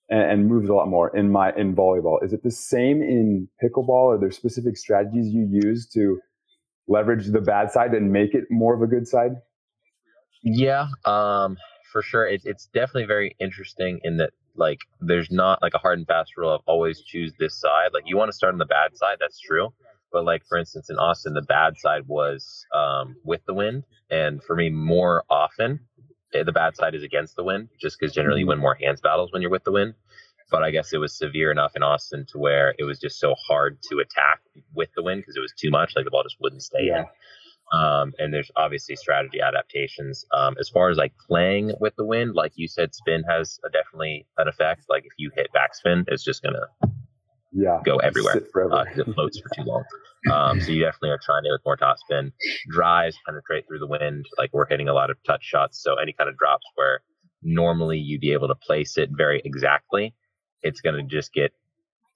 and, and moves a lot more. In my in volleyball, is it the same in pickleball? Are there specific strategies you use to leverage the bad side and make it more of a good side? Yeah, um, for sure. It, it's definitely very interesting in that like there's not like a hard and fast rule of always choose this side. Like you want to start on the bad side, that's true. But like for instance in Austin, the bad side was um, with the wind, and for me more often eh, the bad side is against the wind, just because generally you Mm-hmm. win more hands battles when you're with the wind. But I guess it was severe enough in Austin to where it was just so hard to attack with the wind because it was too much. Like the ball just wouldn't stay Yeah. in. Um, and there's obviously strategy adaptations. Um, as far as like playing with the wind, like you said, spin has a, definitely an effect. Like if you hit backspin, it's just gonna Yeah. go everywhere because it floats for too long. Um, so you definitely are trying it with more topspin. Drives penetrate through the wind. Like we're hitting a lot of touch shots. So any kind of drops where normally you'd be able to place it very exactly, it's going to just get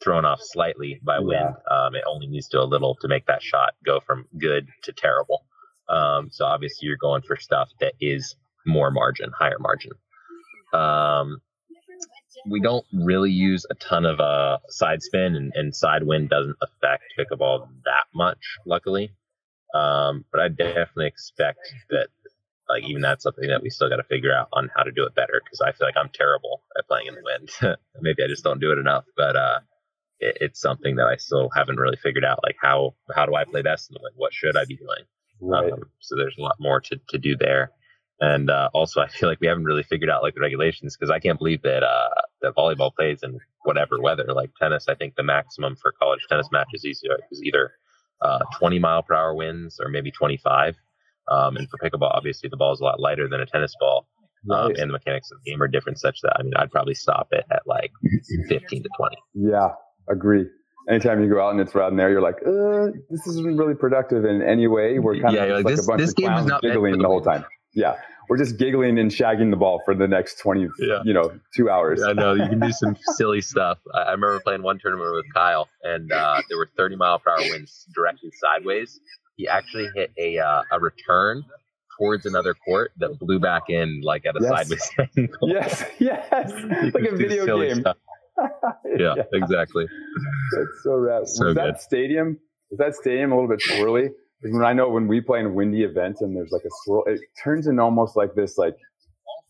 thrown off slightly by wind. Um, it only needs to a little to make that shot go from good to terrible. Um, so obviously you're going for stuff that is more margin, higher margin. Um, we don't really use a ton of uh, side spin, and, and side wind doesn't affect pickleball that much, luckily. Um, but I definitely expect that, like, even that's something that we still got to figure out on how to do it better because I feel like I'm terrible at playing in the wind. Maybe I just don't do it enough, but uh, it, it's something that I still haven't really figured out. Like, how how do I play best in the wind? What should I be doing? Right. Um, so there's a lot more to, to do there. And uh, also, I feel like we haven't really figured out like the regulations because I can't believe that uh, that volleyball plays in whatever weather. Like tennis, I think the maximum for college tennis matches is either, is either uh, 20 mile per hour winds or maybe 25. Um, and for pickleball, obviously the ball is a lot lighter than a tennis ball, um, Right. and the mechanics of the game are different, such that I mean I'd probably stop it at like 15 to 20. Yeah, agree. Anytime you go out and it's around there, you're like, uh, this isn't really productive in any way. We're kind Yeah, of like, like this- a bunch this of game is clowns not giggling the whole time. Yeah, we're just giggling and shagging the ball for the next 20, Yeah. you know, two hours. I know you can do some silly stuff. I, I remember playing one tournament with Kyle, and uh, there were 30 mile per hour winds directly sideways. He actually hit a uh, a return towards another court that blew back in like at a Yes. sideways angle. Yes, yes, like a video game. stuff. Yeah, exactly. That's so rad. So was good. that stadium? Was that stadium a little bit swirly? Because when I know when we play in windy events and there's like a swirl, it turns into almost like this like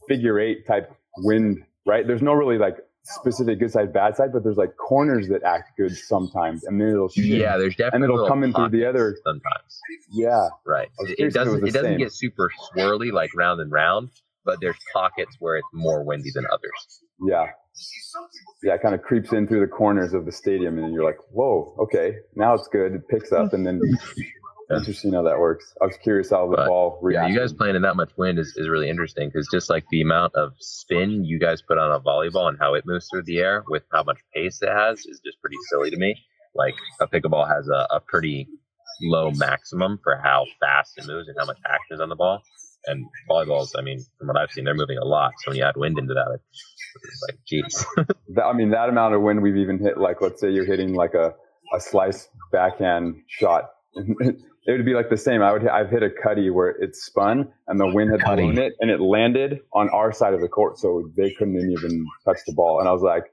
figure eight type wind, right? There's no really like specific good side, bad side, but there's like corners that act good sometimes, and then it'll shift. Yeah, there's definitely and it'll come in through the other- sometimes. yeah, Right. It, curious it if it was doesn't the it doesn't same. get super swirly like round and round, but there's pockets where it's more windy than others. Yeah, yeah. It kind of creeps in through the corners of the stadium, and you're like, whoa, okay, now it's good. It picks up, and then Yeah. interesting how that works. I was curious how the But, ball Yeah, you guys playing in that much wind is, is really interesting because just like the amount of spin you guys put on a volleyball and how it moves through the air with how much pace it has is just pretty silly to me. Like a pickleball has a, a pretty low maximum for how fast it moves and how much action is on the ball. And volleyballs, I mean, from what I've seen, they're moving a lot. So when you add wind into that, it's like, geez. I mean, that amount of wind we've even hit, like, let's say you're hitting like a, a slice backhand shot. it would be like the same. I would, I've hit a cutty where it spun and the wind had Cutty. blown it and it landed on our side of the court. So they couldn't even touch the ball. And I was like,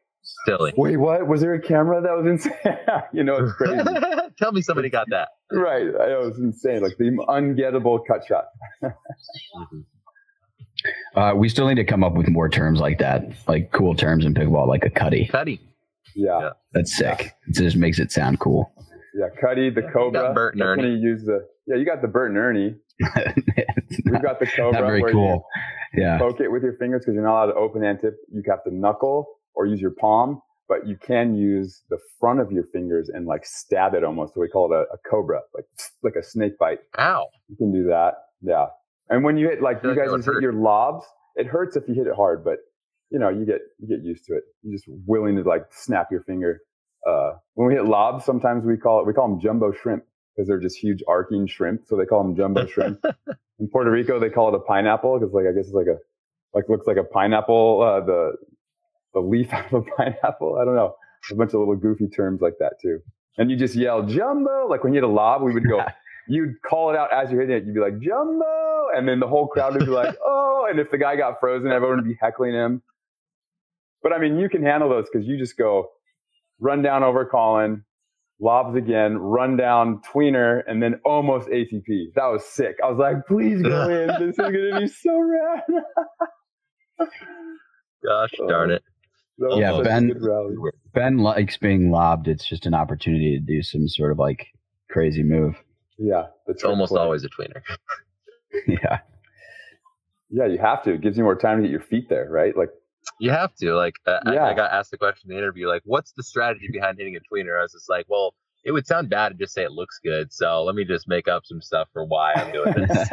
Silly. wait, what? Was there a camera that was insane? you know, it's crazy. Tell me somebody got that. right. It was insane. Like the ungettable cut shot. Mhm. Uh, we still need to come up with more terms like that, like cool terms in pickleball, like a cutty. Cuddy. Yeah. Yeah. That's sick. It just makes it sound cool. Yeah. Cuddy, the got Cobra. Bert and Ernie. You use the, yeah, you got the Bert and Ernie. We've not, got the Cobra. not very where cool. You, Yeah. poke it with your fingers because you're not allowed to open hand tip. You have to knuckle or use your palm, but you can use the front of your fingers and like stab it almost. So we call it a, a cobra, like like a snake bite. Ow. You can do that. Yeah. And when you hit like you guys hit hurt. your lobs, it hurts if you hit it hard, but you know you get you get used to it. You're just willing to like snap your finger. Uh, when we hit lobs, sometimes we call it we call them jumbo shrimp because they're just huge arcing shrimp. So they call them jumbo shrimp. In Puerto Rico, they call it a pineapple because like I guess it's like a like looks like a pineapple. Uh, the the leaf out of a pineapple. I don't know. A bunch of little goofy terms like that too. And you just yell jumbo. Like when you hit a lob, we would go. You'd call it out as you're hitting it. You'd be like jumbo, and then the whole crowd would be like, oh. And if the guy got frozen, everyone would be heckling him. But I mean, you can handle those because you just go run down over Collin, lobs again, run down tweener, and then almost ATP. That was sick. I was like, please go in. This is gonna be so rad. Gosh oh. darn it. That Yeah, Ben- Ben likes being lobbed. It's just an opportunity to do some sort of like crazy move. Yeah, the It's almost always a tweener. yeah. Yeah, you have to. It gives you more time to get your feet there, right? Like you have to. Like uh, Yeah. I, I got asked the question in the interview, like, what's the strategy behind hitting a tweener? I was just like, well, it would sound bad to just say it looks good. So let me just make up some stuff for why I'm doing this.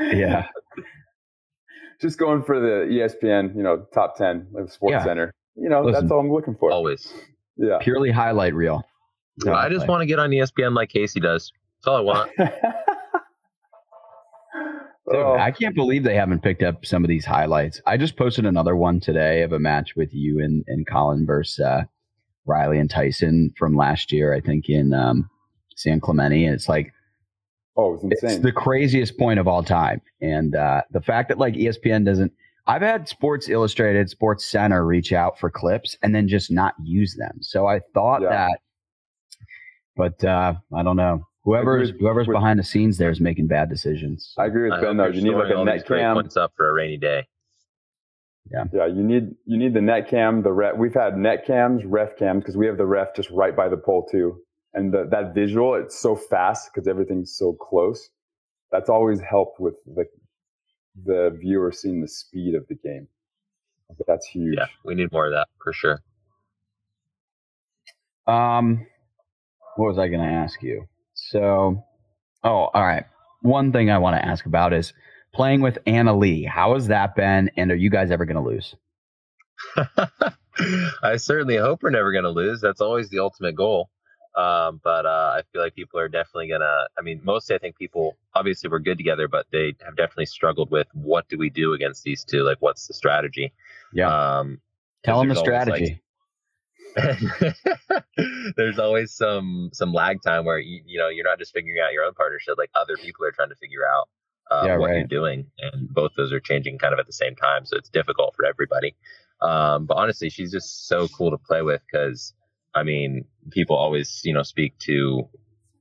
yeah. just going for the ESPN, you know, top ten of Sports Yeah. Center. You know, Listen. that's all I'm looking for. Always. Yeah. Purely highlight reel. I just want to get on ESPN like Casey does. That's all I want. Dude, Oh, I can't believe they haven't picked up some of these highlights. I just posted another one today of a match with you and, and Collin versus uh, Riley and Tyson from last year, I think in um, San Clemente. And it's like, oh, it's insane. it's the craziest point of all time. And uh, the fact that like ESPN doesn't, I've had Sports Illustrated, Sports Center reach out for clips and then just not use them. So I thought Yeah. that, but uh, I don't know. Whoever's with- whoever's with- behind the scenes there is making bad decisions. I agree with I Ben though. you're need like a net cam. points up for a rainy day. Yeah, you need you need the net cam, the ref. We've had net cams, ref cams because we have the ref just right by the pole too, and the, that visual it's so fast because everything's so close. That's always helped with the the viewer seeing the speed of the game. That's huge. Yeah, we need more of that for sure. Um, what was I going to ask you? So, oh, all right. One thing I want to ask about is playing with Anna Leigh. How has that been? And are you guys ever going to lose? I certainly hope we're never going to lose. That's always the ultimate goal. Um, but uh, I feel like people are definitely going to. I mean, mostly I think people obviously we're good together, but they have definitely struggled with what do we do against these two? Like, what's the strategy? Yeah. Um, Tell them the always, like, strategy. there's always some some lag time where you, you know you're not just figuring out your own partnership like other people are trying to figure out uh, Yeah, what you're doing and both those are changing kind of at the same time so it's difficult for everybody. Um, but honestly she's just so cool to play with because i mean people always you know speak to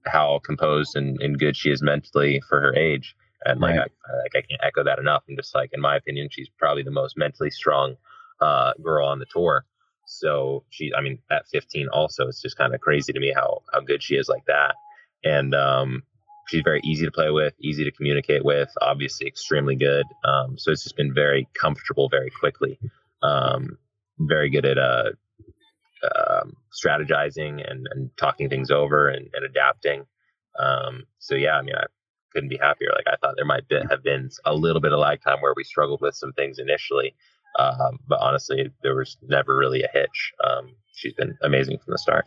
how composed and, and good she is mentally for her age and like Right. I, like I can't echo that enough i'm just like in my opinion she's probably the most mentally strong uh, girl on the tour so she, I mean, at 15 also, it's just kind of crazy to me how how good she is like that. And um, she's very easy to play with, easy to communicate with, obviously extremely good. Um, so it's just been very comfortable very quickly. Um, very good at uh, um, strategizing and, and talking things over and, and adapting. Um, so yeah, I mean, I couldn't be happier. Like I thought there might be, have been a little bit of lag time where we struggled with some things initially. Um, but honestly, there was never really a hitch. Um, she's been amazing from the start.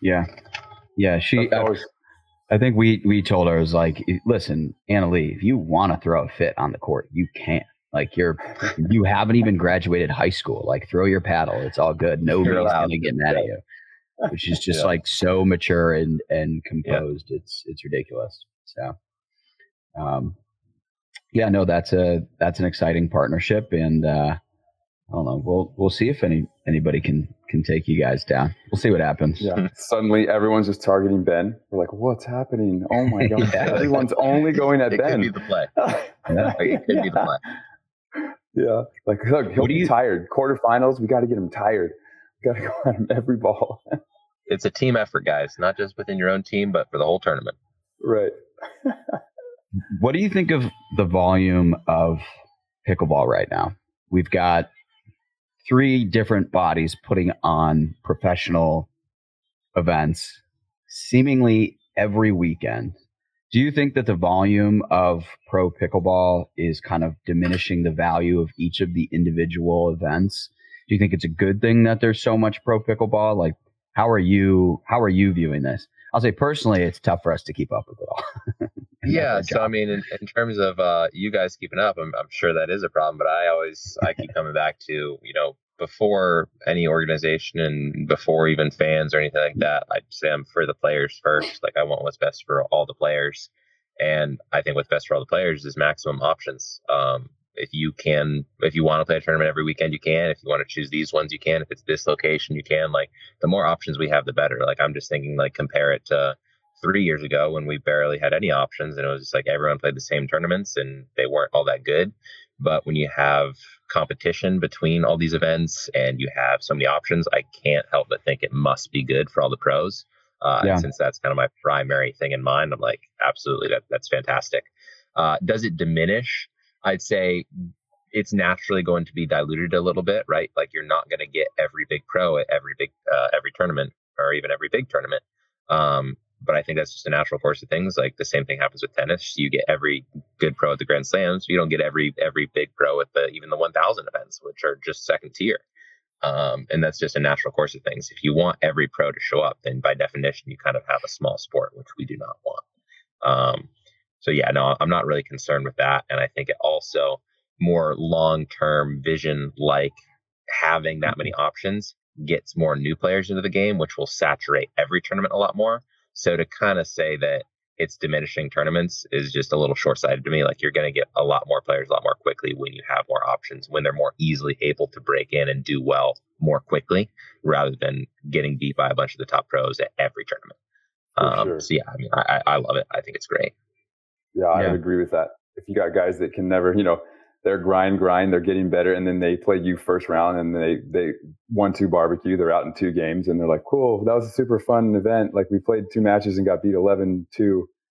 Yeah. Yeah. She, That's I, always- I think we, we told her, it was like, listen, Anna Leigh, if you want to throw a fit on the court, you can't. Like you're, you haven't even graduated high school. Like throw your paddle. It's all good. Nobody's allowed going to get mad at you. Which is just Yeah. like so mature and, and composed. It's, it's ridiculous. So, um, yeah, no, that's a, that's an exciting partnership. And, uh, I don't know. We'll, we'll see if any, anybody can, can take you guys down. We'll see what happens. Yeah. Suddenly everyone's just targeting Ben. We're like, what's happening? Oh my god. Yeah. Everyone's only going at It could Ben. be the play. Yeah. It could be the play. Yeah. Like, look, he'll What do be you- tired. Quarterfinals, we got to get him tired. We got to go at him every ball. It's a team effort, guys. Not just within your own team, but for the whole tournament. right. What do you think of the volume of pickleball right now? We've got three different bodies putting on professional events seemingly every weekend. Do you think that the volume of pro pickleball is kind of diminishing the value of each of the individual events? Do you think it's a good thing that there's so much pro pickleball? Like, how are you? How are you viewing this? I'll say personally, it's tough for us to keep up with it all. Yeah, so. I mean, in, in terms of uh, you guys keeping up, I'm, I'm sure that is a problem. But I always I keep coming back to you know before any organization and before even fans or anything like that, I'd say I'm for the players first. Like I want what's best for all the players, and I think what's best for all the players is maximum options. Um, if you can, if you want to play a tournament every weekend, you can. If you want to choose these ones, you can. If it's this location, you can. Like the more options we have, the better. Like I'm just thinking, like compare it to three years ago when we barely had any options and it was just like everyone played the same tournaments and they weren't all that good. But when you have competition between all these events and you have so many options, I can't help but think it must be good for all the pros. Uh, Yeah. and Since that's kind of my primary thing in mind, I'm like, absolutely, that, that's fantastic. Uh, does it diminish? I'd say it's naturally going to be diluted a little bit, right? Like you're not going to get every big pro at every big uh, every tournament or even every big tournament. Um, but I think that's just a natural course of things. Like the same thing happens with tennis. You get every good pro at the Grand Slams. You don't get every every big pro at the even the 1,000 events, which are just second tier. Um, and that's just a natural course of things. If you want every pro to show up, then by definition you kind of have a small sport, which we do not want. Um, so yeah, no, I'm not really concerned with that. And I think it also more long term vision, like having that many options, gets more new players into the game, which will saturate every tournament a lot more. So to kind of say that it's diminishing tournaments is just a little short sighted to me. Like you're going to get a lot more players a lot more quickly when you have more options, when they're more easily able to break in and do well more quickly rather than getting beat by a bunch of the top pros at every tournament. Um, sure. So yeah, I mean, I, I love it. I think it's great. Yeah, I yeah. agree with that. If you got guys that can never, you know, they're grind, grind, they're getting better, and then they play you first round, and they they one two barbecue, they're out in two games, and they're like, cool, that was a super fun event. Like we played two matches and got beat 11-2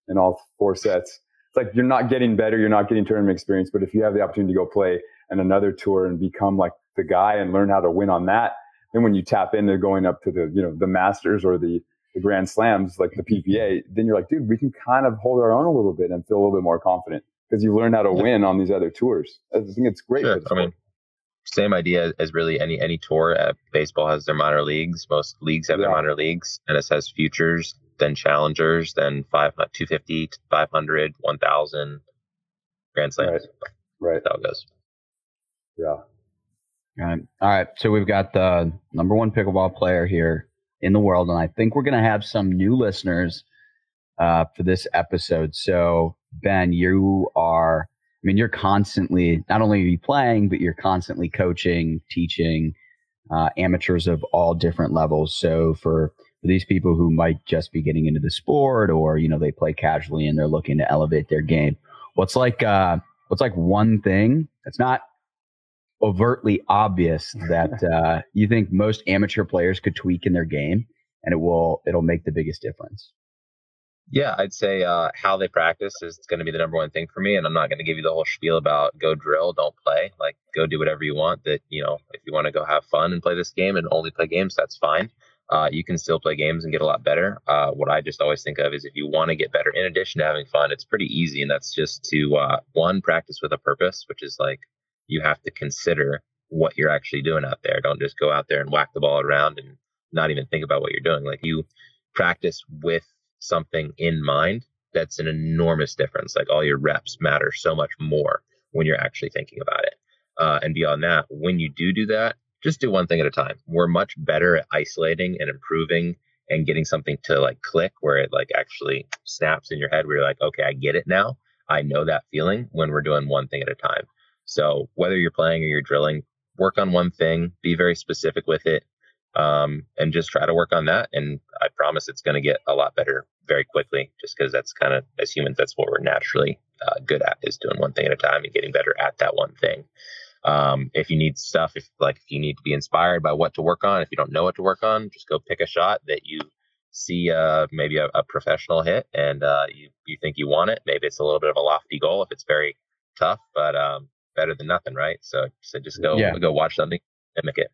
in all four sets. It's like you're not getting better, you're not getting tournament experience, but if you have the opportunity to go play in another tour and become like the guy and learn how to win on that, then when you tap into going up to the you know the Masters or the the Grand Slams like the PPA, then you're like, dude, we can kind of hold our own a little bit and feel a little bit more confident because you learn how to win on these other tours. I think it's great. Sure. I mean, same idea as really any any tour. Uh, baseball has their minor leagues. Most leagues have yeah. their minor leagues. Tennis has futures, then challengers, then five, uh, 250, 500, 1000 Grand Slams. Right. right. That's how it goes. Yeah. All right. All right. So we've got the number one pickleball player here in the world, and I think we're going to have some new listeners uh, for this episode. So Ben, you are, I mean, you're constantly, not only are you playing, but you're constantly coaching, teaching uh, amateurs of all different levels. So for, for these people who might just be getting into the sport or, you know, they play casually and they're looking to elevate their game, what's like, uh, what's like one thing that's not overtly obvious that uh, you think most amateur players could tweak in their game and it will, it'll make the biggest difference? Yeah, I'd say uh, how they practice is going to be the number one thing for me. And I'm not going to give you the whole spiel about go drill, don't play. Like, go do whatever you want. That, you know, if you want to go have fun and play this game and only play games, that's fine. Uh, you can still play games and get a lot better. Uh, what I just always think of is if you want to get better, in addition to having fun, it's pretty easy. And that's just to, uh, one, practice with a purpose, which is like you have to consider what you're actually doing out there. Don't just go out there and whack the ball around and not even think about what you're doing. Like, you practice with something in mind, that's an enormous difference. Like all your reps matter so much more when you're actually thinking about it. Uh, and beyond that, when you do do that, just do one thing at a time. We're much better at isolating and improving and getting something to like click where it like actually snaps in your head where you're like, okay, I get it now. I know that feeling when we're doing one thing at a time. So whether you're playing or you're drilling, work on one thing, be very specific with it, um, and just try to work on that. And I promise it's going to get a lot better very quickly, just because that's kind of as humans, that's what we're naturally uh, good at is doing one thing at a time and getting better at that one thing. Um, if you need stuff, if like if you need to be inspired by what to work on, if you don't know what to work on, just go pick a shot that you see uh, maybe a, a, professional hit and uh, you you think you want it. Maybe it's a little bit of a lofty goal if it's very tough, but um, better than nothing, right? So so just go yeah. go watch something, mimic it.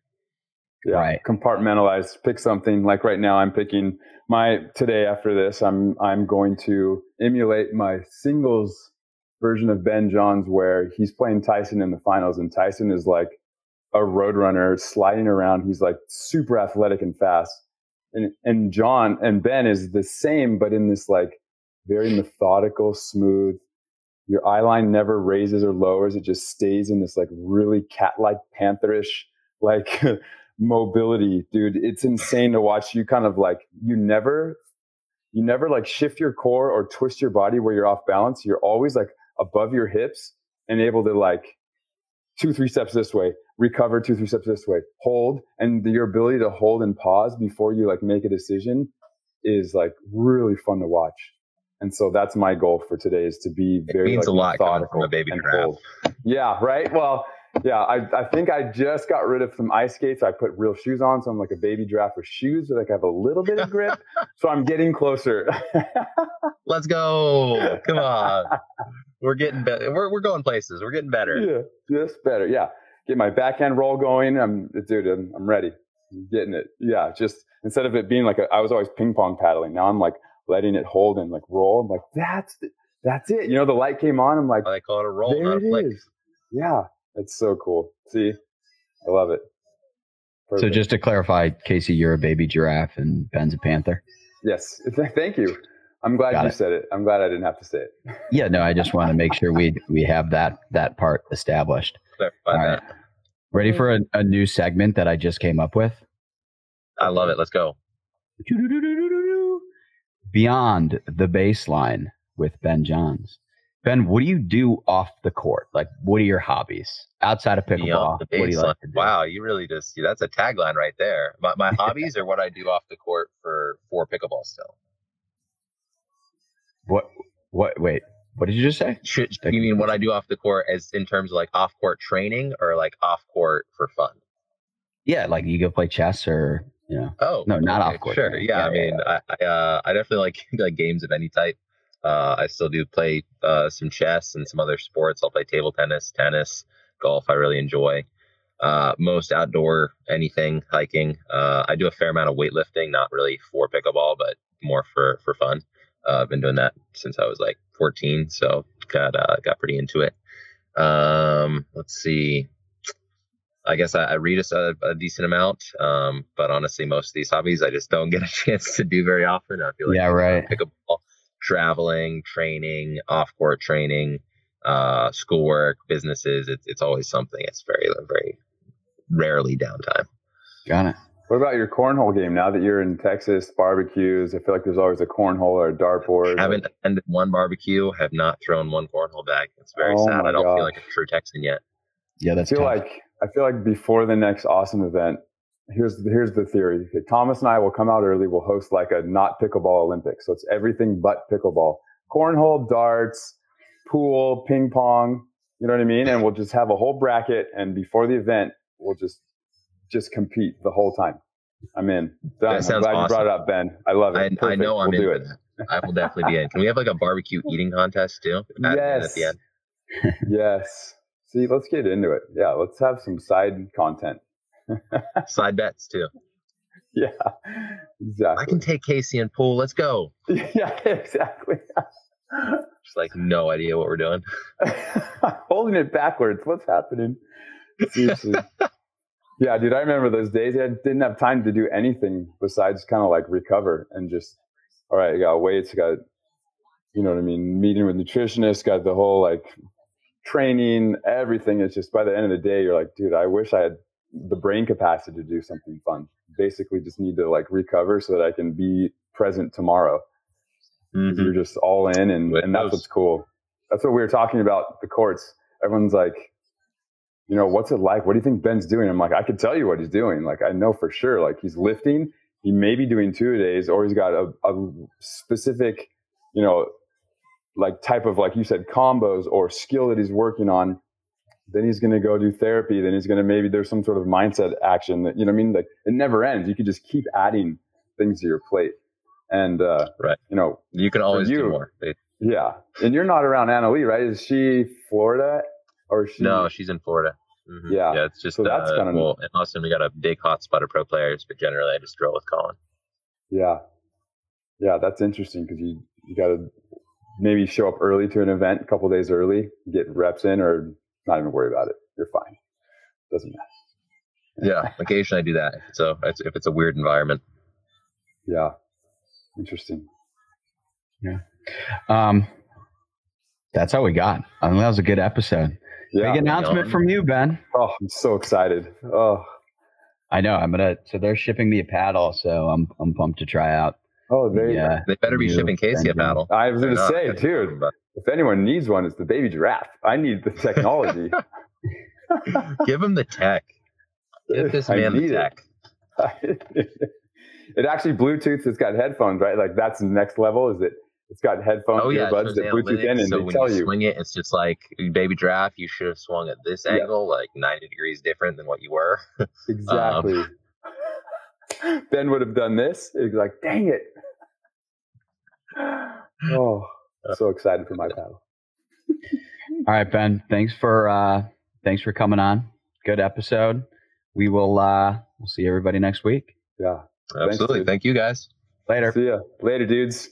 Yeah, right. compartmentalize. Pick something. Like right now, I'm picking my today. After this, I'm I'm going to emulate my singles version of Ben Johns, where he's playing Tyson in the finals, and Tyson is like a roadrunner sliding around. He's like super athletic and fast, and and John and Ben is the same, but in this like very methodical, smooth. Your eye line never raises or lowers; it just stays in this like really cat-like, pantherish like mobility, dude. It's insane to watch you kind of like you never you never like shift your core or twist your body where you're off balance. You're always like above your hips and able to like two, three steps this way, recover two, three steps this way, hold. And your ability to hold and pause before you like make a decision is like really fun to watch. And so that's my goal for today is to be very it means like, a lot coming from a baby. Yeah, right. Well, yeah, I, I think I just got rid of some ice skates. I put real shoes on, so I'm like a baby draft with shoes, so like I have a little bit of grip. so I'm getting closer. Let's go! Come on. we're getting better. We're we're going places. We're getting better. Yeah, just better. Yeah, get my backhand roll going. I'm, dude. I'm, I'm ready. I'm getting it. Yeah, just instead of it being like a, I was always ping pong paddling. Now I'm like letting it hold and like roll. I'm like, that's the, that's it. You know, the light came on. I'm like, I call it a roll, there not a flick. is. Yeah, it's so cool. See, I love it. So just to clarify, Casey, you're a baby giraffe and Ben's a panther. yes, thank you. I'm glad Got you it. said it. I'm glad I didn't have to say it. Yeah, no, I just want to make sure we we have that that part established. Clarify All that. Ready for a, a new segment that I just came up with? I love it. Let's go. Beyond the baseline with Ben Johns. Ben, what do you do off the court? Like, what are your hobbies outside of pickleball? What do you like to do? Wow, you really just see that's a tagline right there. My, my hobbies are what I do off the court for for pickleball. Still, What? What? Wait. What did you just say? should you mean what I do off the court as in terms of like off court training or like off court for fun? Yeah, like you go play chess or know. Oh No, not okay, off-court Sure, training. yeah. I Yeah, yeah, mean, I I, uh, I definitely like like games of any type. Uh, I still do play uh, some chess and some other sports. I'll play table tennis, tennis, golf. I really enjoy. Uh, most outdoor anything, hiking. Uh, I do a fair amount of weightlifting, not really for pickleball, but more for for fun. Uh, I've been doing that since I was like 14, so got uh, got pretty into it. Um, let's see. I guess I, I read a, a decent amount, um, but honestly, most of these hobbies I just don't get a chance to do very often. I feel like Yeah, right. pickleball, traveling, training, off court training, uh, schoolwork, businesses. It's it's always something. It's very very rarely downtime. Got it. What about your cornhole game? Now that you're in Texas, barbecues. I feel like there's always a cornhole or a dartboard. I haven't attended one barbecue. Have not thrown one cornhole bag. It's very Oh sad. I don't gosh. feel like a true Texan yet. Yeah, I that's feel tough. like I feel like before the next awesome event, here's here's the theory. Okay, Thomas and I will come out early. We'll host like a not pickleball Olympics, so it's everything but pickleball: cornhole, darts, pool, ping pong. You know what I mean? And we'll just have a whole bracket, and before the event, we'll just just compete the whole time. I'm in. Done. I'm sounds glad you brought it up, Ben. I love it. I, I know I'm we'll in do for it. that. I will definitely be in. Can we have like a barbecue eating contest too? At, Yes. At the end. Yes. See, let's get into it. Yeah, let's have some side content. Side bets too. Yeah, exactly. I can take Casey and pool. Let's go. yeah, exactly. Just like no idea what we're doing. Holding it backwards. What's happening? Seriously. yeah, dude, I remember those days. I didn't have time to do anything besides kind of like recover and just, all right, I got weights, got, you know what I mean, meeting with nutritionists, got the whole like training, everything. It's just by the end of the day, you're like, dude, I wish I had the brain capacity to do something fun. Basically, just need to like recover so that I can be present tomorrow. Mhm. You're just all in, and, and that's what's cool. That's what we were talking about the courts. Everyone's like, you know, what's it like? What do you think Ben's doing? I'm like, I could tell you what he's doing. Like, I know for sure. Like, he's lifting. He may be doing two a days, or he's got a, a specific, you know, like type of like you said combos or skill that he's working on. Then he's going to go do therapy. Then he's going to maybe there's some sort of mindset action that you know what I mean. Like it never ends. You could just keep adding things to your plate, and uh, Right. you know, You can always you. do more. Yeah. And you're not around Anna Leigh, right? Is she Florida or is she? no, she's in Florida. Mhm. Yeah. Yeah, it's just So that's uh, kinda- well in Austin we got a big hot spot of pro players, but generally I just drill with Collin. Yeah. Yeah, that's interesting because you you got to maybe show up early to an event, a couple days early, get reps in, or not even worry about it. You're fine. Doesn't matter. Yeah, occasionally I do that if it's a if it's a weird environment. Yeah. Interesting. Yeah. Um, that's all we got. I think that was a good episode. Yeah. Big announcement on. from you, Ben. Oh, I'm so excited. Oh, I know. I'm gonna. So they're shipping me a paddle, so I'm I'm pumped to try out. Oh, they yeah. they better be shipping Casey a paddle. I was going to say, too. if anyone needs one, it's the baby giraffe. I need the technology. Give him the tech. Give this man the need it. tech. it actually Bluetooth. It's got headphones, right? Like that's the next level. Is it? It's got headphones, Oh yeah, earbuds that Bluetooth in, and so they when tell you swing it, it's just like baby giraffe. You should have swung at this Yeah. angle, like ninety degrees different than what you were. Um, exactly. ben would have done this. He'd be like, dang it. Oh, I'm so excited for my paddle. All right, Ben. Thanks for uh, thanks for coming on. Good episode. We will uh, we'll see everybody next week. Yeah. Absolutely. dude. Thank you guys. Later. See ya. Later, dudes.